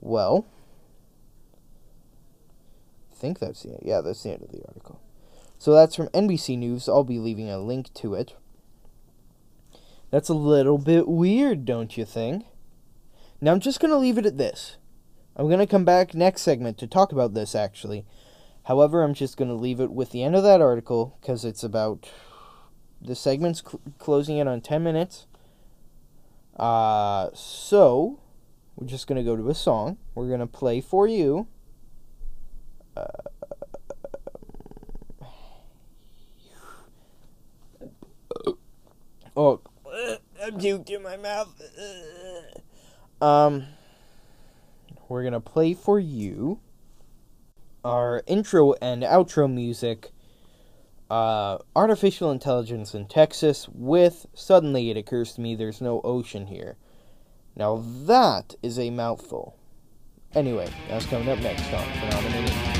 Well, I think that's the yeah, that's the end of the article. So that's from NBC News. I'll be leaving a link to it. That's a little bit weird, don't you think? Now I'm just going to leave it at this. I'm going to come back next segment to talk about this actually. However, I'm just going to leave it with the end of that article because it's about the segment's cl- closing in on 10 minutes. Uh so we're just going to go to a song. We're going to play for you. Uh, oh, I'm puked in my mouth. Um, we're going to play for you our intro and outro music. Uh, artificial intelligence in Texas with suddenly it occurs to me there's no ocean here. Now that is a mouthful. Anyway, that's coming up next on Phenomenon.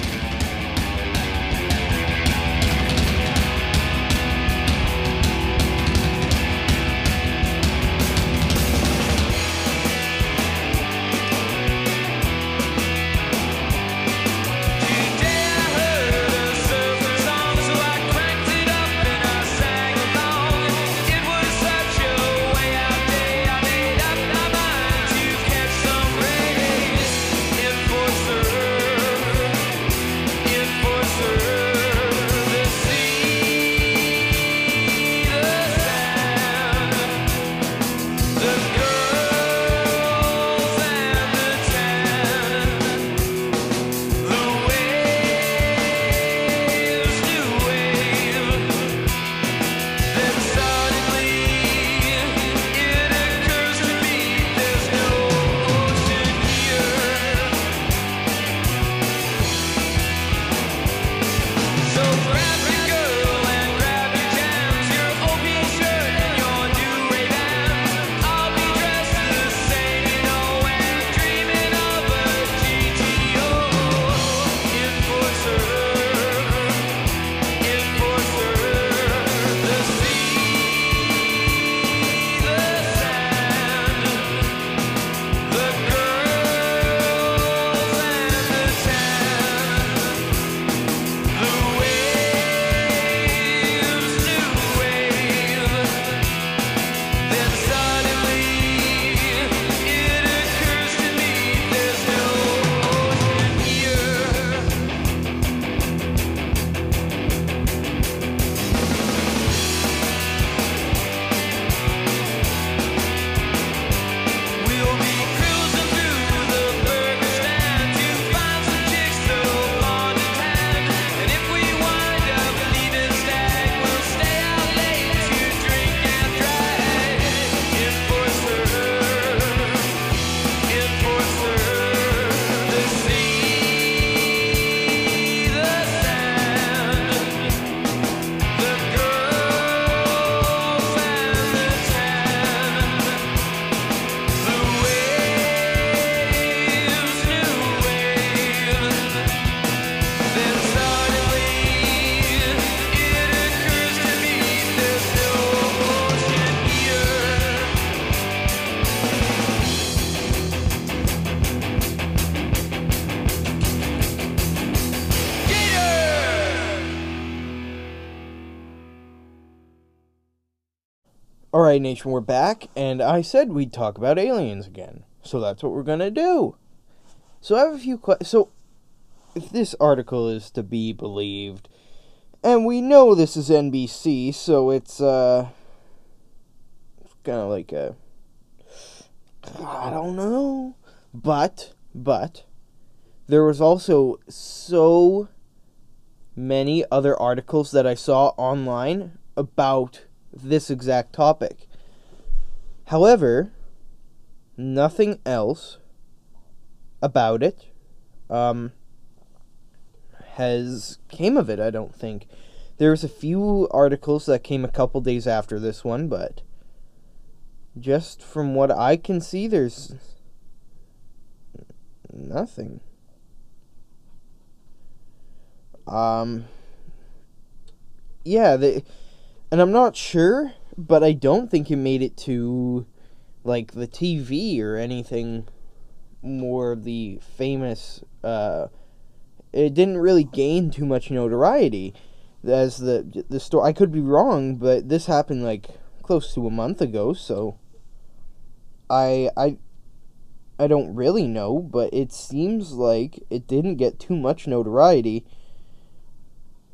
Nation, we're back, and I said we'd talk about aliens again, so that's what we're gonna do. So I have a few questions. So, if this article is to be believed, and we know this is NBC, so it's uh, kind of like a, I don't know, but but there was also so many other articles that I saw online about this exact topic. However, nothing else about it um, has came of it. I don't think there was a few articles that came a couple days after this one, but just from what I can see, there's nothing. Um. Yeah, the and I'm not sure, but I don't think it made it to like the TV or anything more the famous uh it didn't really gain too much notoriety. As the the story I could be wrong, but this happened like close to a month ago, so I I I don't really know, but it seems like it didn't get too much notoriety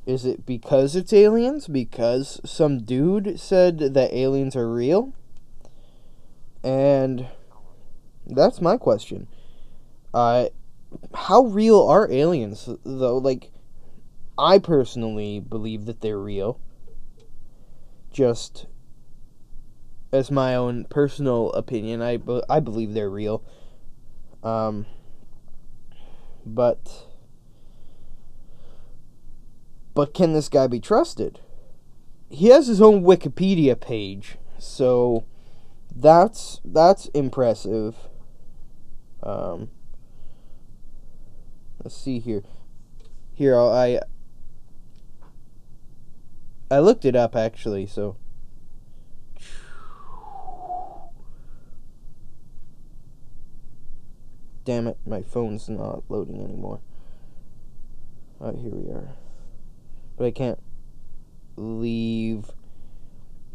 is it because it's aliens? Because some dude said that aliens are real? And that's my question. Uh, how real are aliens, though? Like, I personally believe that they're real. Just as my own personal opinion, I, I believe they're real. Um, but but can this guy be trusted? He has his own Wikipedia page, so that's that's impressive. Um, let's see here. Here I I looked it up actually, so Damn it, my phone's not loading anymore. Alright, here we are but I can't leave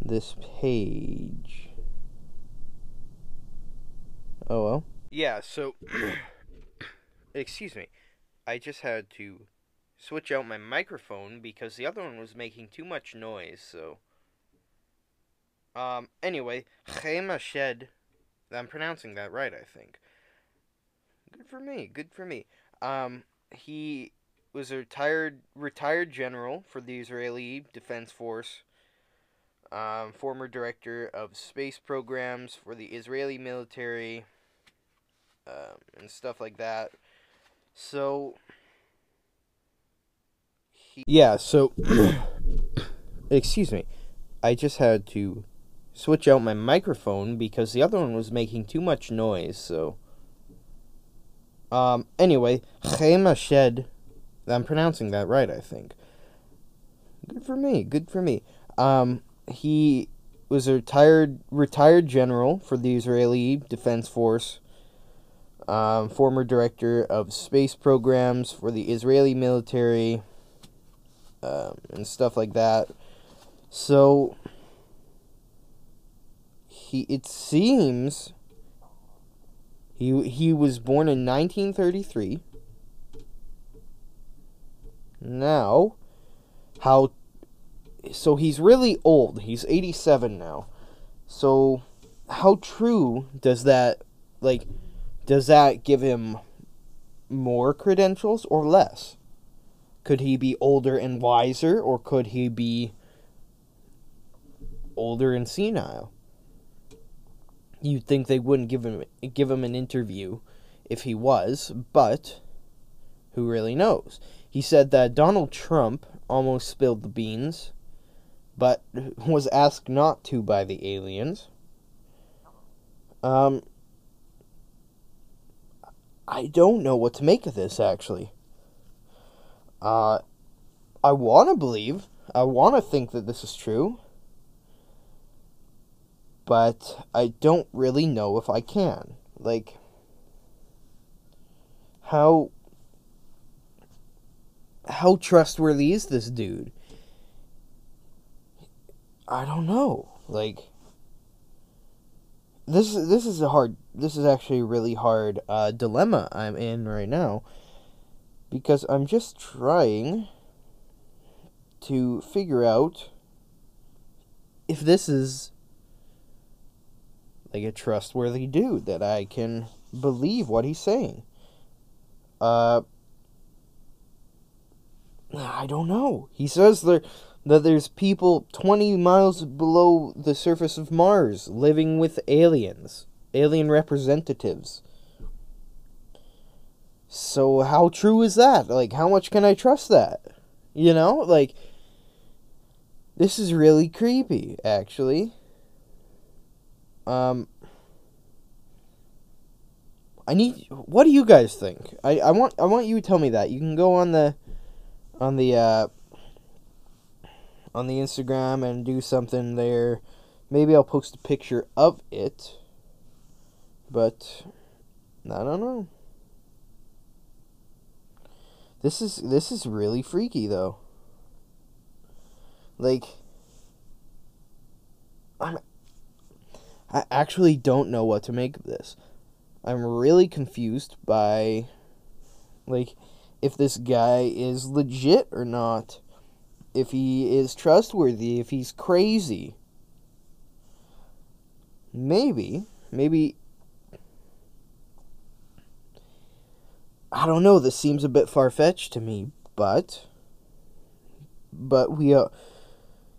this page. Oh well. Yeah, so excuse me. I just had to switch out my microphone because the other one was making too much noise, so um anyway, Haim Eshed I'm pronouncing that right, I think. Good for me, good for me. Um he was a retired retired general for the Israeli Defense Force, um, former director of space programs for the Israeli military, um, and stuff like that. So, he yeah. So, excuse me, I just had to switch out my microphone because the other one was making too much noise. So, um, anyway, Haim Eshed I'm pronouncing that right, I think. Good for me. Good for me. Um, he was a retired retired general for the Israeli Defense Force. Um, former director of space programs for the Israeli military, um, and stuff like that. So he it seems he he was born in 1933 now, how. So he's really old. He's 87 now. So, how true does that. Like, does that give him more credentials or less? Could he be older and wiser, or could he be older and senile? You'd think they wouldn't give him give him an interview if he was, but who really knows? He said that Donald Trump almost spilled the beans, but was asked not to by the aliens. Um, I don't know what to make of this, actually. Uh, I want to believe, I want to think that this is true, but I don't really know if I can. Like, how how trustworthy is this dude? I don't know. Like, this is this is a hard this is actually a really hard uh, dilemma I'm in right now because I'm just trying to figure out if this is like a trustworthy dude that I can believe what he's saying. Uh I don't know. He says there that there's people 20 miles below the surface of Mars living with aliens, alien representatives. So how true is that? Like how much can I trust that? You know, like this is really creepy actually. Um I need what do you guys think? I, I want I want you to tell me that. You can go on the on the uh on the Instagram and do something there. Maybe I'll post a picture of it. But I don't know. This is this is really freaky though. Like I'm I actually don't know what to make of this. I'm really confused by like if this guy is legit or not if he is trustworthy, if he's crazy. Maybe, maybe. I don't know. This seems a bit far fetched to me, but. But we, uh,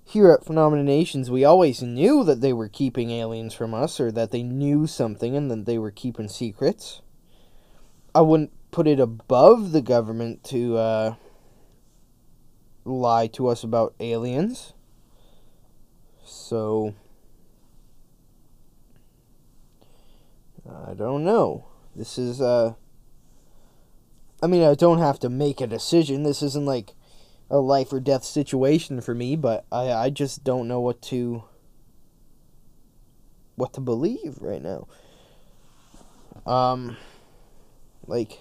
here at Phenomena Nations, we always knew that they were keeping aliens from us, or that they knew something and that they were keeping secrets. I wouldn't put it above the government to, uh, lie to us about aliens. So I don't know. This is uh I mean, I don't have to make a decision. This isn't like a life or death situation for me, but I I just don't know what to what to believe right now. Um like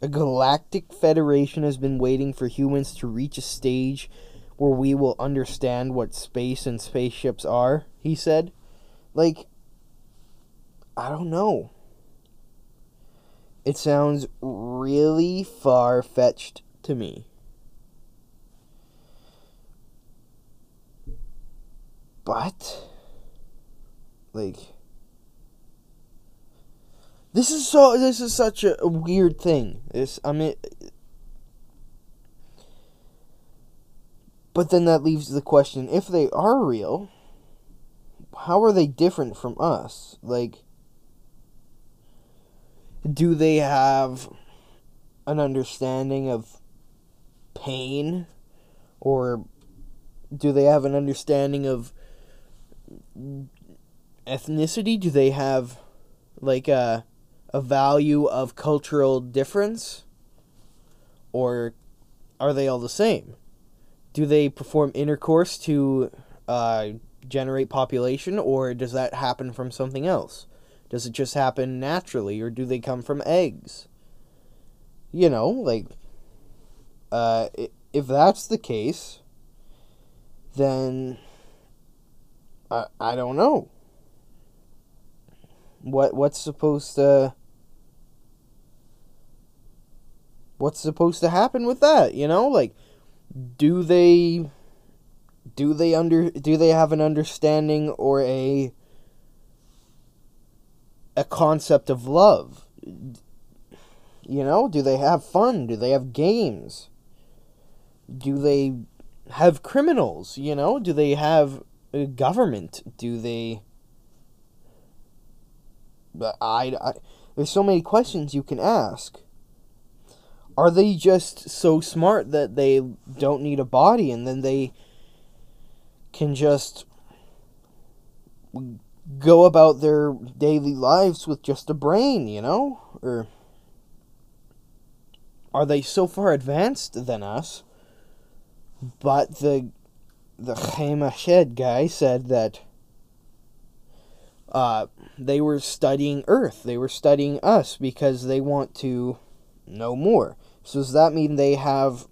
a galactic federation has been waiting for humans to reach a stage where we will understand what space and spaceships are, he said. Like, I don't know. It sounds really far fetched to me. But, like, this is so. This is such a, weird thing. This. I mean. But then that leaves the question: if they are real, how are they different from us? Like, do they have an understanding of pain, or do they have an understanding of ethnicity? Do they have like a a value of cultural difference? Or are they all the same? Do they perform intercourse to uh, generate population, or does that happen from something else? Does it just happen naturally, or do they come from eggs? You know, like, uh, if that's the case, then I, I don't know. What what's supposed to what's supposed to happen with that, you know? Like do they do they under do they have an understanding or a a concept of love? You know, do they have fun? Do they have games? Do they have criminals, you know? Do they have a government? Do they I, I there's so many questions you can ask. Are they just so smart that they don't need a body and then they can just go about their daily lives with just a brain, you know? Or are they so far advanced than us? But the the Shed guy said that uh, they were studying Earth. They were studying us because they want to know more. So does that mean they have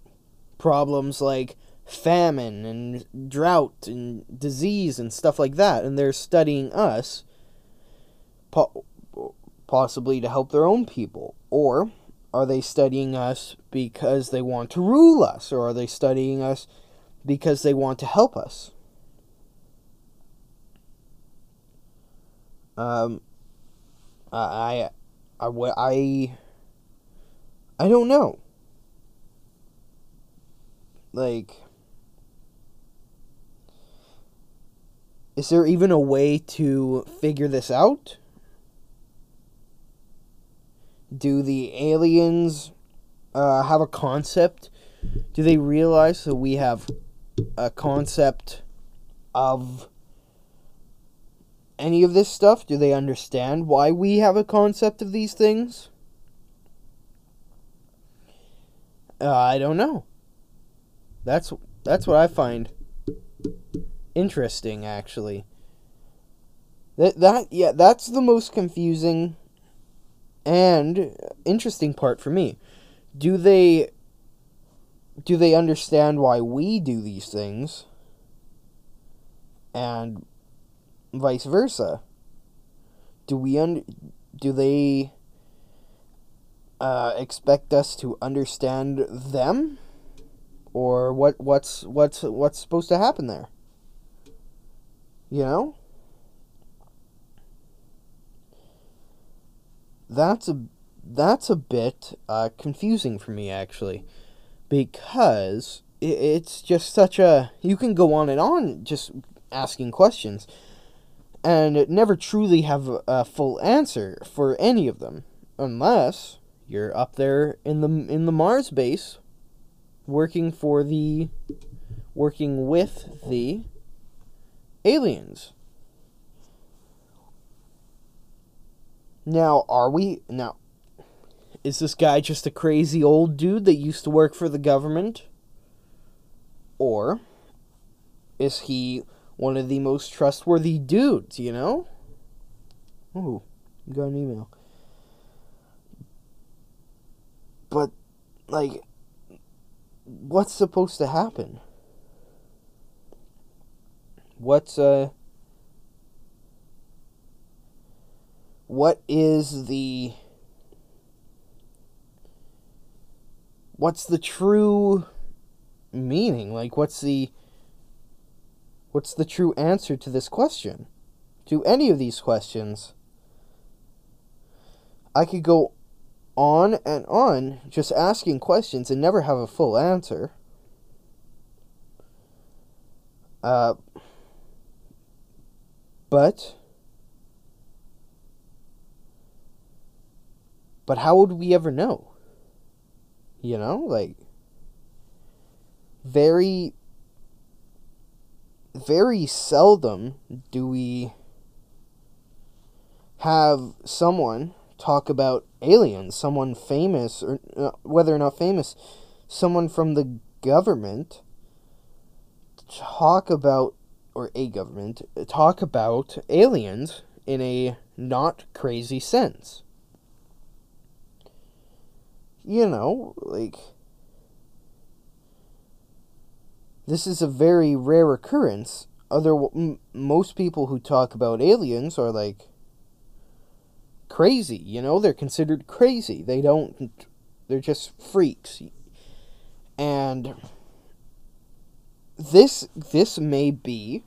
problems like famine and drought and disease and stuff like that, and they're studying us, po- possibly to help their own people, or are they studying us because they want to rule us, or are they studying us because they want to help us? Um, I, I, I, I, I don't know. Like, is there even a way to figure this out? Do the aliens uh, have a concept? Do they realize that we have a concept of any of this stuff? Do they understand why we have a concept of these things? Uh, I don't know. That's that's what I find interesting actually. That that yeah, that's the most confusing and interesting part for me. Do they do they understand why we do these things? And vice versa. Do we un- do they uh, expect us to understand them? Or what what's what's what's supposed to happen there? You know? That's a that's a bit uh, confusing for me actually because it, it's just such a you can go on and on just asking questions and never truly have a, a full answer for any of them unless you're up there in the in the Mars base working for the working with the aliens now are we now is this guy just a crazy old dude that used to work for the government or is he one of the most trustworthy dudes, you know? Ooh, got an email. But, like, what's supposed to happen? What's, uh. What is the. What's the true meaning? Like, what's the What's the true answer to this question? To any of these questions? I could go on and on just asking questions and never have a full answer. Uh, but but how would we ever know? You know, like very very seldom do we have someone talk about aliens, someone famous, or uh, whether or not famous, someone from the government talk about, or a government, talk about aliens in a not crazy sense. You know, like this is a very rare occurrence. Other m- most people who talk about aliens are like crazy, you know, they're considered crazy. They don't they're just freaks. And this this may be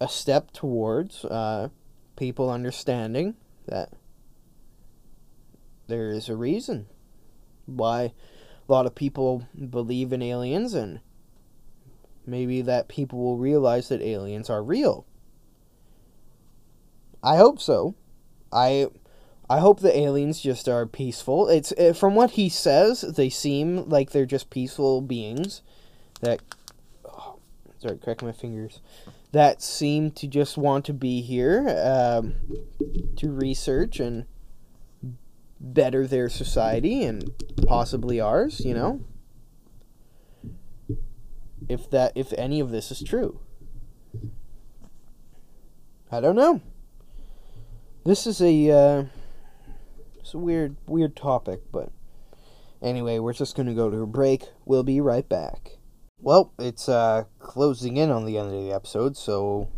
a step towards uh, people understanding that there is a reason why a lot of people believe in aliens and maybe that people will realize that aliens are real. I hope so. I I hope the aliens just are peaceful. It's uh, from what he says, they seem like they're just peaceful beings that oh, sorry, cracking my fingers. That seem to just want to be here um, to research and better their society and possibly ours, you know? If that if any of this is true. I don't know. This is a uh, it's a weird weird topic, but Anyway, we're just to go to a break. We'll be right back. Well, it's uh, closing in on the end of the episode, so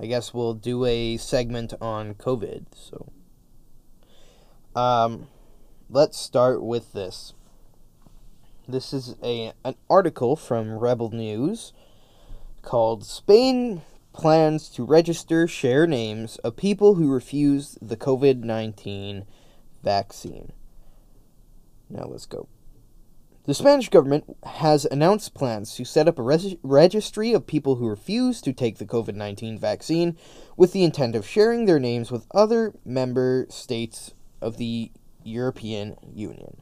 I guess we'll do a segment on COVID. So, um, let's start with this. This is a an article from Rebel News called "Spain Plans to Register Share Names of People Who Refused the COVID nineteen Vaccine." Now let's go. The Spanish government has announced plans to set up a res- registry of people who refuse to take the COVID 19 vaccine with the intent of sharing their names with other member states of the European Union.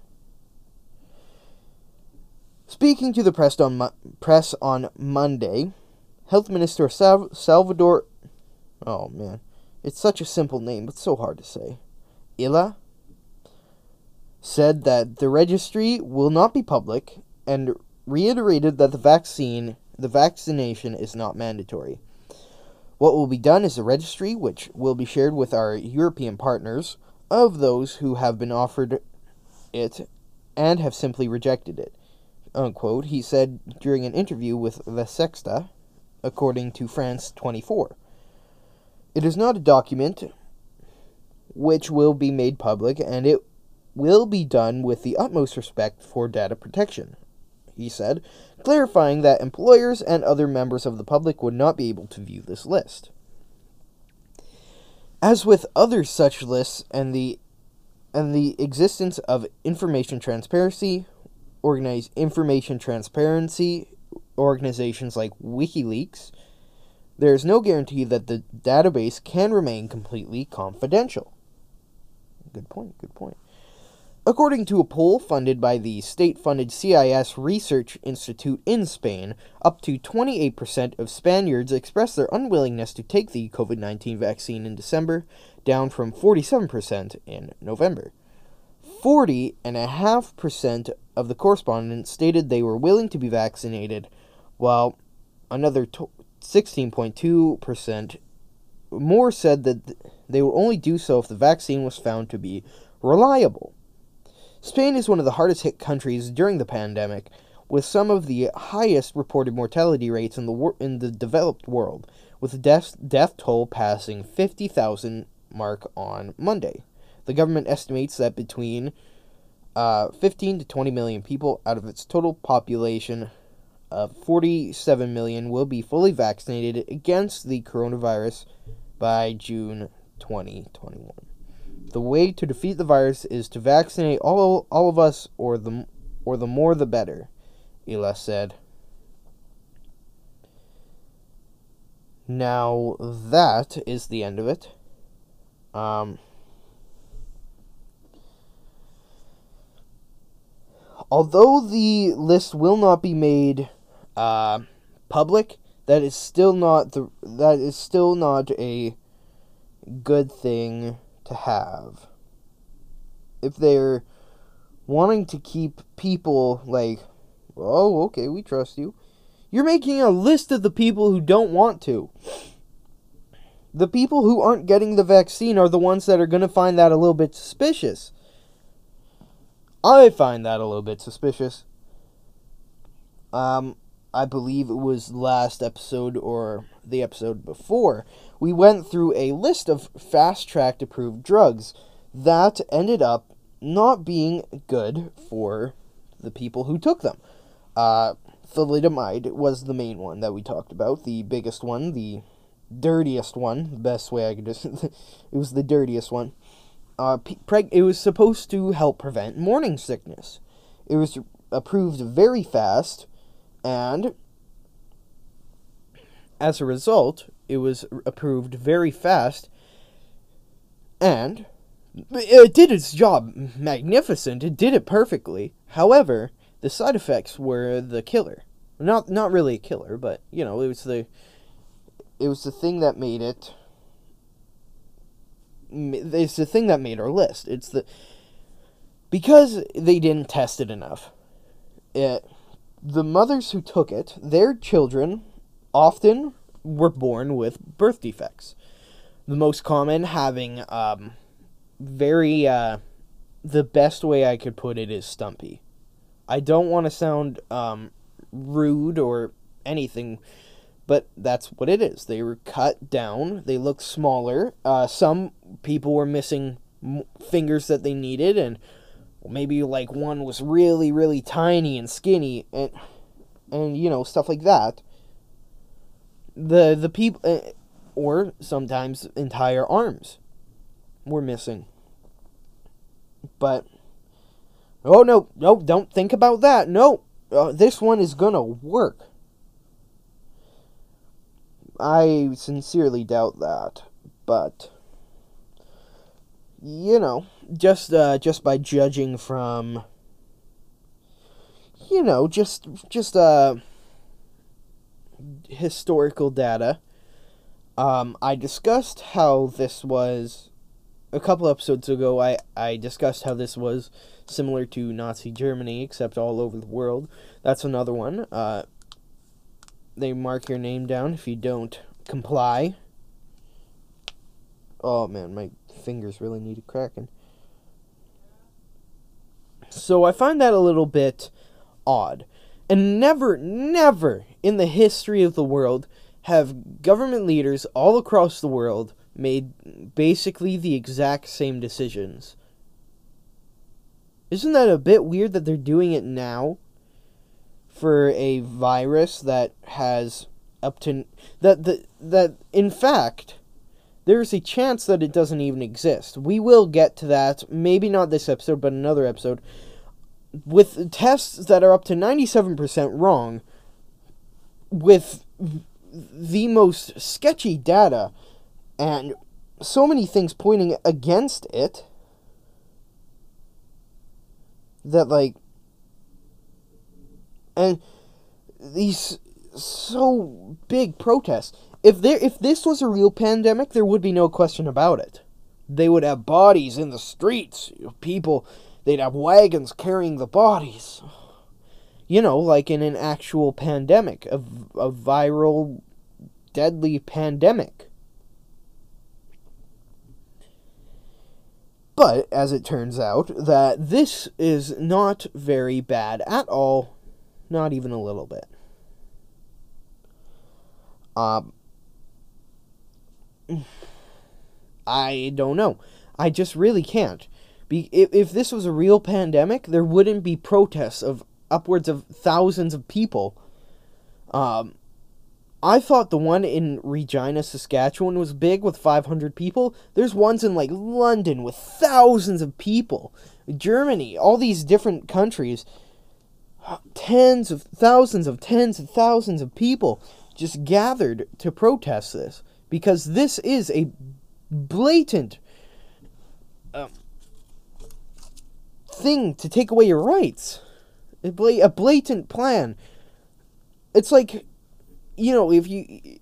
Speaking to the press on, Mo- press on Monday, Health Minister Sal- Salvador. Oh man, it's such a simple name, but so hard to say. Illa said that the registry will not be public and reiterated that the vaccine the vaccination is not mandatory. What will be done is a registry which will be shared with our European partners of those who have been offered it and have simply rejected it. Unquote, he said during an interview with La Sexta, according to France 24. It is not a document which will be made public and it will be done with the utmost respect for data protection, he said, clarifying that employers and other members of the public would not be able to view this list. As with other such lists and the and the existence of information transparency, organized information transparency organizations like WikiLeaks, there is no guarantee that the database can remain completely confidential. Good point, good point. According to a poll funded by the state funded CIS Research Institute in Spain, up to 28% of Spaniards expressed their unwillingness to take the COVID 19 vaccine in December, down from 47% in November. 40.5% of the correspondents stated they were willing to be vaccinated, while another 16.2% more said that they would only do so if the vaccine was found to be reliable. Spain is one of the hardest hit countries during the pandemic, with some of the highest reported mortality rates in the wor- in the developed world, with the death death toll passing 50,000 mark on Monday. The government estimates that between uh, 15 to 20 million people out of its total population of 47 million will be fully vaccinated against the coronavirus by June 2021. The way to defeat the virus is to vaccinate all all of us, or the or the more the better, Illa said. Now that is the end of it. Um, although the list will not be made uh, public, that is still not the that is still not a good thing to have. If they're wanting to keep people like, oh, okay, we trust you, you're making a list of the people who don't want to. The people who aren't getting the vaccine are the ones that are going to find that a little bit suspicious. I find that a little bit suspicious. Um, I believe it was last episode or the episode before, we went through a list of fast track approved drugs that ended up not being good for the people who took them. Uh, thalidomide was the main one that we talked about, the biggest one, the dirtiest one, the best way I could just. it was the dirtiest one. Uh, preg- it was supposed to help prevent morning sickness. It was approved very fast, and as a result, it was approved very fast, and it did its job magnificent. It did it perfectly. However, the side effects were the killer. Not not really a killer, but you know, it was the it was the thing that made it it's the thing that made our list. It's the because they didn't test it enough. It the mothers who took it, their children often were born with birth defects. The most common having um, very uh, the best way I could put it is stumpy. I don't want to sound um, rude or anything, but that's what it is. They were cut down. They look smaller. Uh, some people were missing fingers that they needed, and maybe like one was really, really tiny and skinny, and and you know stuff like that. The the people, uh, or sometimes entire arms, were missing. But oh no, no, don't think about that. No, uh, this one is gonna work. I sincerely doubt that, but you know, just uh, just by judging from, you know, just just uh, historical data. Um, I discussed how this was a couple episodes ago. I I discussed how this was similar to Nazi Germany, except all over the world. That's another one. Uh, they mark your name down if you don't comply. Oh man, my fingers really need a cracking. So I find that a little bit odd. And never, never in the history of the world have government leaders all across the world made basically the exact same decisions. Isn't that a bit weird that they're doing it now? for a virus that has up to that that that in fact there's a chance that it doesn't even exist. We will get to that, maybe not this episode, but another episode with tests that are up to 97% wrong with the most sketchy data and so many things pointing against it that like and these so big protests. If there if this was a real pandemic, there would be no question about it. They would have bodies in the streets. People they'd have wagons carrying the bodies. You know, like in an actual pandemic, a, a viral deadly pandemic. But as it turns out that this is not very bad at all not even a little bit. Um, I don't know. I just really can't. Be if, if this was a real pandemic, there wouldn't be protests of upwards of thousands of people. Um, I thought the one in Regina, Saskatchewan was big with 500 people. There's ones in like London with thousands of people. Germany, all these different countries tens of thousands of tens of thousands of people just gathered to protest this because this is a blatant uh, thing to take away your rights. A, a blatant plan. It's like, you know, if you.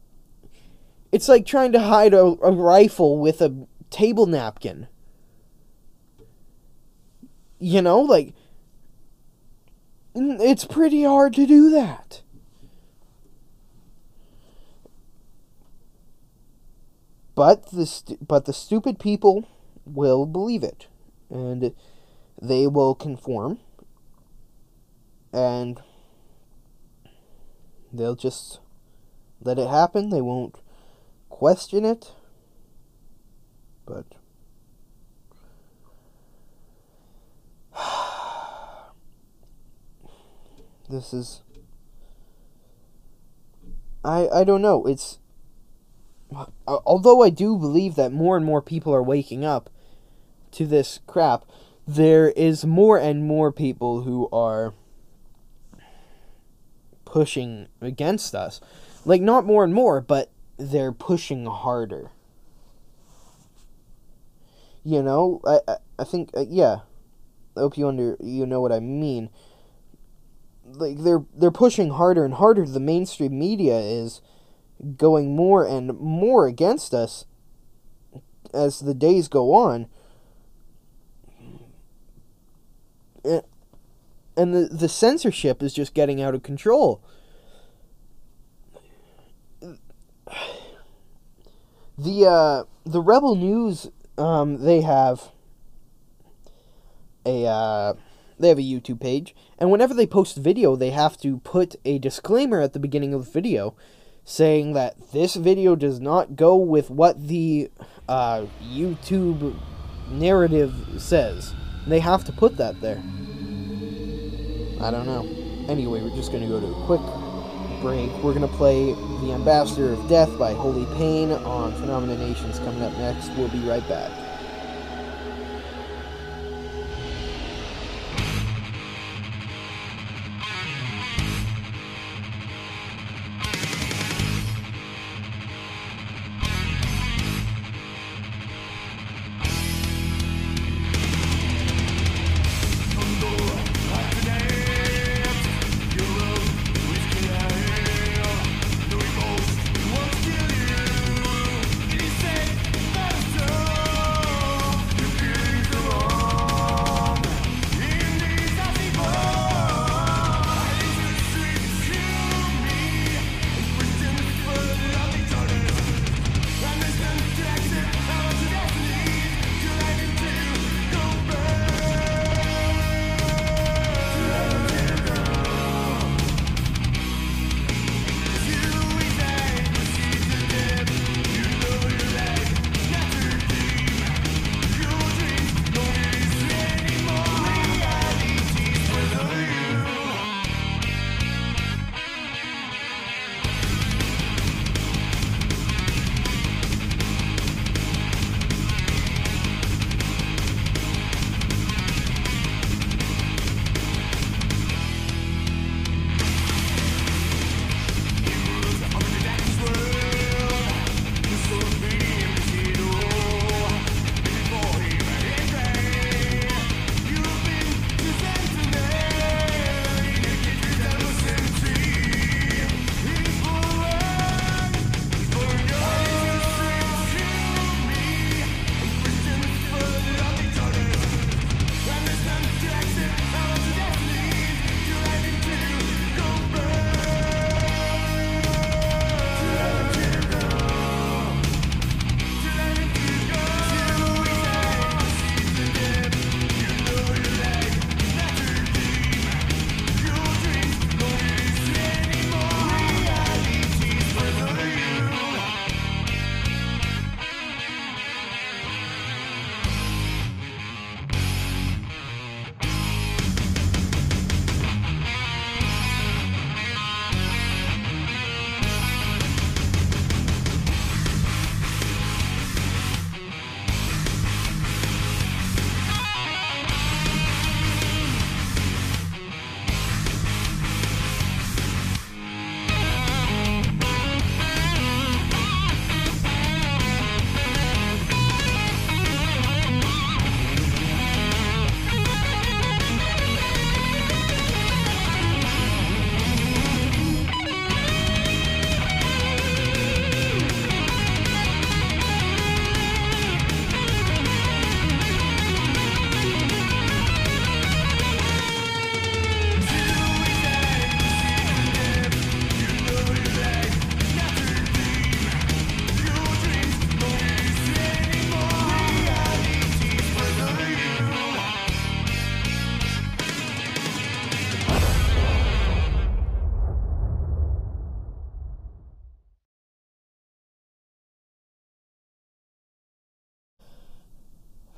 It's like trying to hide a, a rifle with a table napkin. You know, like it's pretty hard to do that. But the but the stupid people will believe it, and they will conform, and they'll just let it happen. They won't question it. But this is I I don't know. It's although I do believe that more and more people are waking up to this crap, there is more and more people who are pushing against us. Like not more and more, but they're pushing harder. You know, I I, I think uh, yeah. I hope you under you know what I mean like they're they're pushing harder and harder. The mainstream media is going more and more against us as the days go on. And the, the censorship is just getting out of control. The uh, the Rebel News um, they have a uh, they have a YouTube page, and whenever they post video, they have to put a disclaimer at the beginning of the video, saying that this video does not go with what the uh, YouTube narrative says. They have to put that there. I don't know. Anyway, we're just gonna go to a quick break. We're gonna play The Ambassador of Death by Holy Pain on Phenomena Nations coming up next. We'll be right back.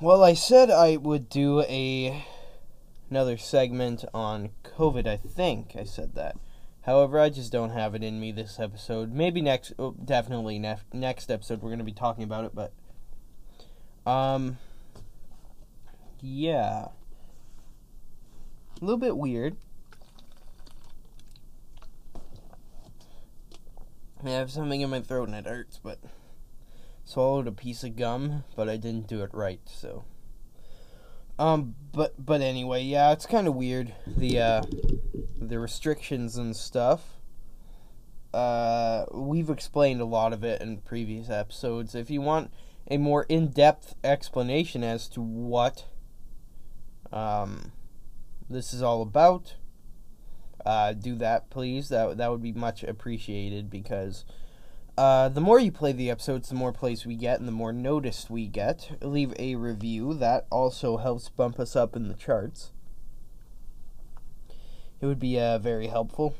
Well, I said I would do a another segment on COVID. I think I said that. However, I just don't have it in me this episode. Maybe next, oh, definitely nef- next episode we're going to be talking about it, but um yeah. A little bit weird. I have something in my throat and it hurts, but swallowed a piece of gum, but I didn't do it right, so. Um, but but anyway, yeah, it's kind of weird the uh, the restrictions and stuff. Uh, we've explained a lot of it in previous episodes. If you want a more in-depth explanation as to what um, this is all about, uh, do that, please. That that would be much appreciated because uh, the more you play the episodes, the more plays we get and the more noticed we get. Leave a review. That also helps bump us up in the charts. It would be uh, very helpful.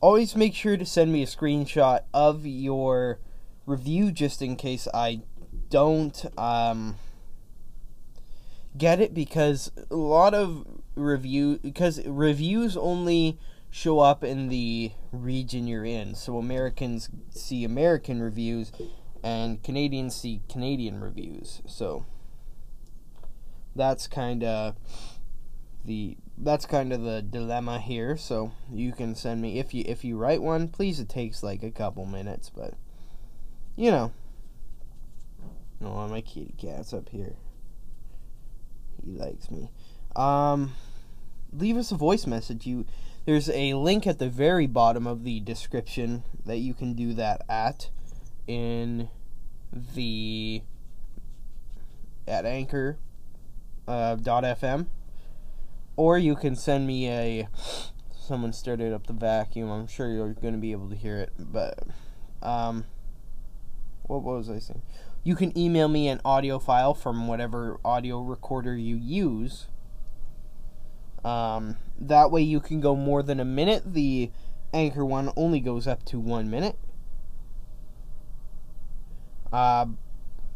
Always make sure to send me a screenshot of your review just in case I don't um, get it because a lot of review because reviews only show up in the region you're in. So Americans see American reviews and Canadians see Canadian reviews. So that's kind of the that's kind of the dilemma here. So you can send me if you if you write one, please it takes like a couple minutes, but you know. Oh, my kitty cat's up here. He likes me. Um leave us a voice message. You there's a link at the very bottom of the description that you can do that at in the at anchor uh, fm or you can send me a someone started up the vacuum. I'm sure you're going to be able to hear it but um what, what was i saying? You can email me an audio file from whatever audio recorder you use um, that way you can go more than a minute. The Anchor one only goes up to one minute. Uh,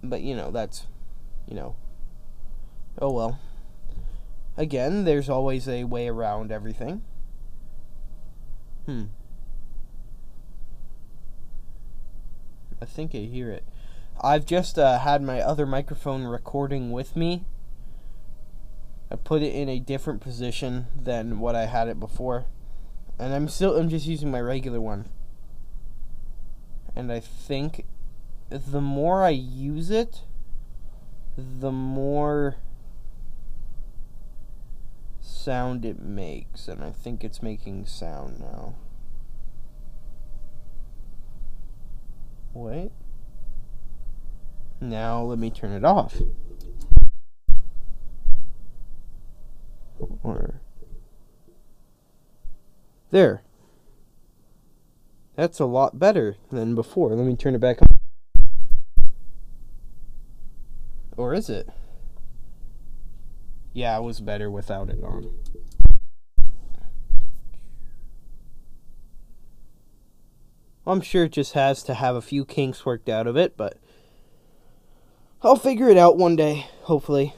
but you know, that's, you know, oh well. Again, there's always a way around everything. Hmm. I think I hear it. I've just uh, had my other microphone recording with me I put it in a different position than what I had it before. And I'm still I'm just using my regular one. And I think the more I use it, the more sound it makes. And I think it's making sound now. Wait. Now let me turn it off. Or there. That's a lot better than before. Let me turn it back on. Or is it? Yeah, it was better without it on. I'm sure it just has to have a few kinks worked out of it, but I'll figure it out one day, hopefully.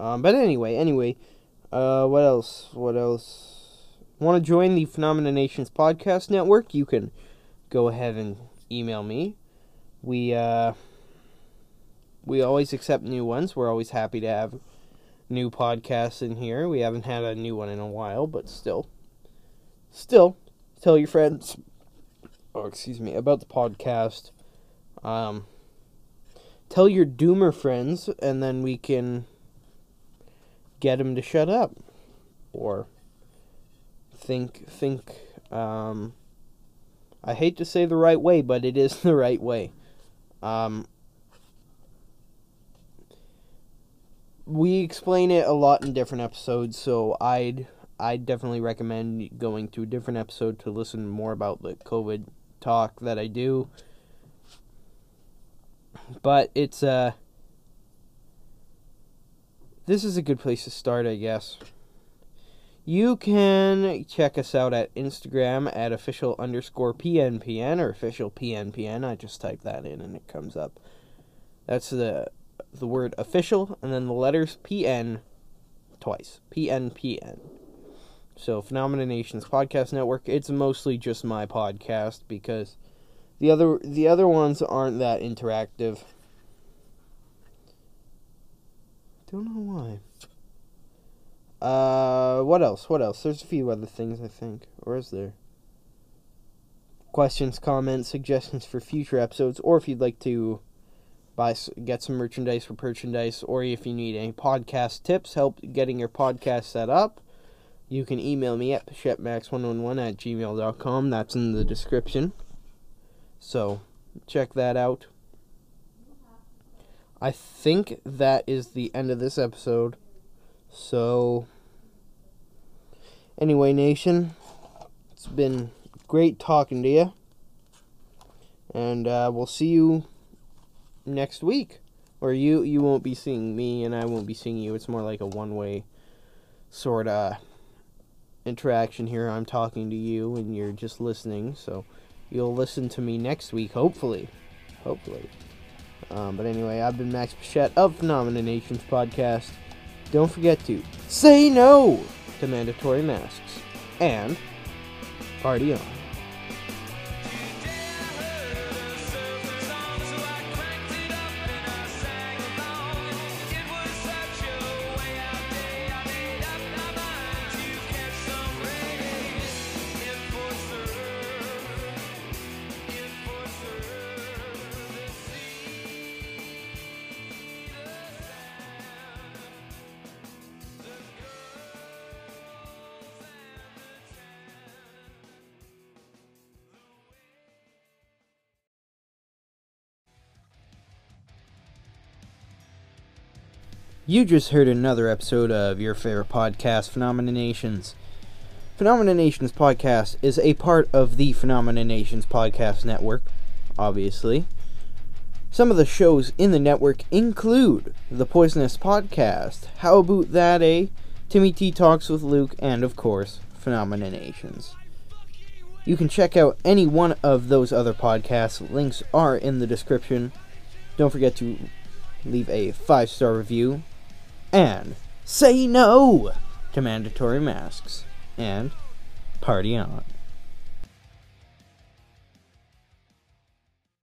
Um, but anyway, anyway, uh, what else? What else? Want to join the Phenomena Nations podcast network? You can go ahead and email me. We uh, we always accept new ones. We're always happy to have new podcasts in here. We haven't had a new one in a while, but still, still, tell your friends. Oh, excuse me about the podcast. Um, tell your doomer friends, and then we can get him to shut up or think think um, I hate to say the right way, but it is the right way. Um, we explain it a lot in different episodes, so I'd I'd definitely recommend going to a different episode to listen more about the COVID talk that I do. But it's uh this is a good place to start, I guess. You can check us out at Instagram at official underscore PNPN or official PNPN. I just type that in and it comes up. That's the the word official and then the letters PN twice. PNPN. So Phenomena Nations Podcast Network. It's mostly just my podcast because the other the other ones aren't that interactive. Don't know why. Uh, what else? What else? There's a few other things I think, or is there? Questions, comments, suggestions for future episodes, or if you'd like to buy get some merchandise for merchandise, or if you need any podcast tips, help getting your podcast set up, you can email me at pichettemax111 at gmail.com. That's in the description. So check that out. I think that is the end of this episode. So, anyway, Nation, it's been great talking to you. and uh, we'll see you next week. Or you you won't be seeing me, and I won't be seeing you. It's more like a one way sort of interaction here. I'm talking to you, and you're just listening. So you'll listen to me next week, hopefully. Hopefully. Um, but anyway, I've been Max Pichette of Phenomena Nations Podcast. Don't forget to say no to mandatory masks and party on. You just heard another episode of your favorite podcast, Phenomena Nations. Phenomena Nations podcast is a part of the Phenomena Nations podcast network, obviously. Some of the shows in the network include the Poisonous Podcast, How About That A, Timmy T Talks with Luke, and of course, Phenomena Nations. You can check out any one of those other podcasts. Links are in the description. Don't forget to leave a five star review and say no to mandatory masks and party on.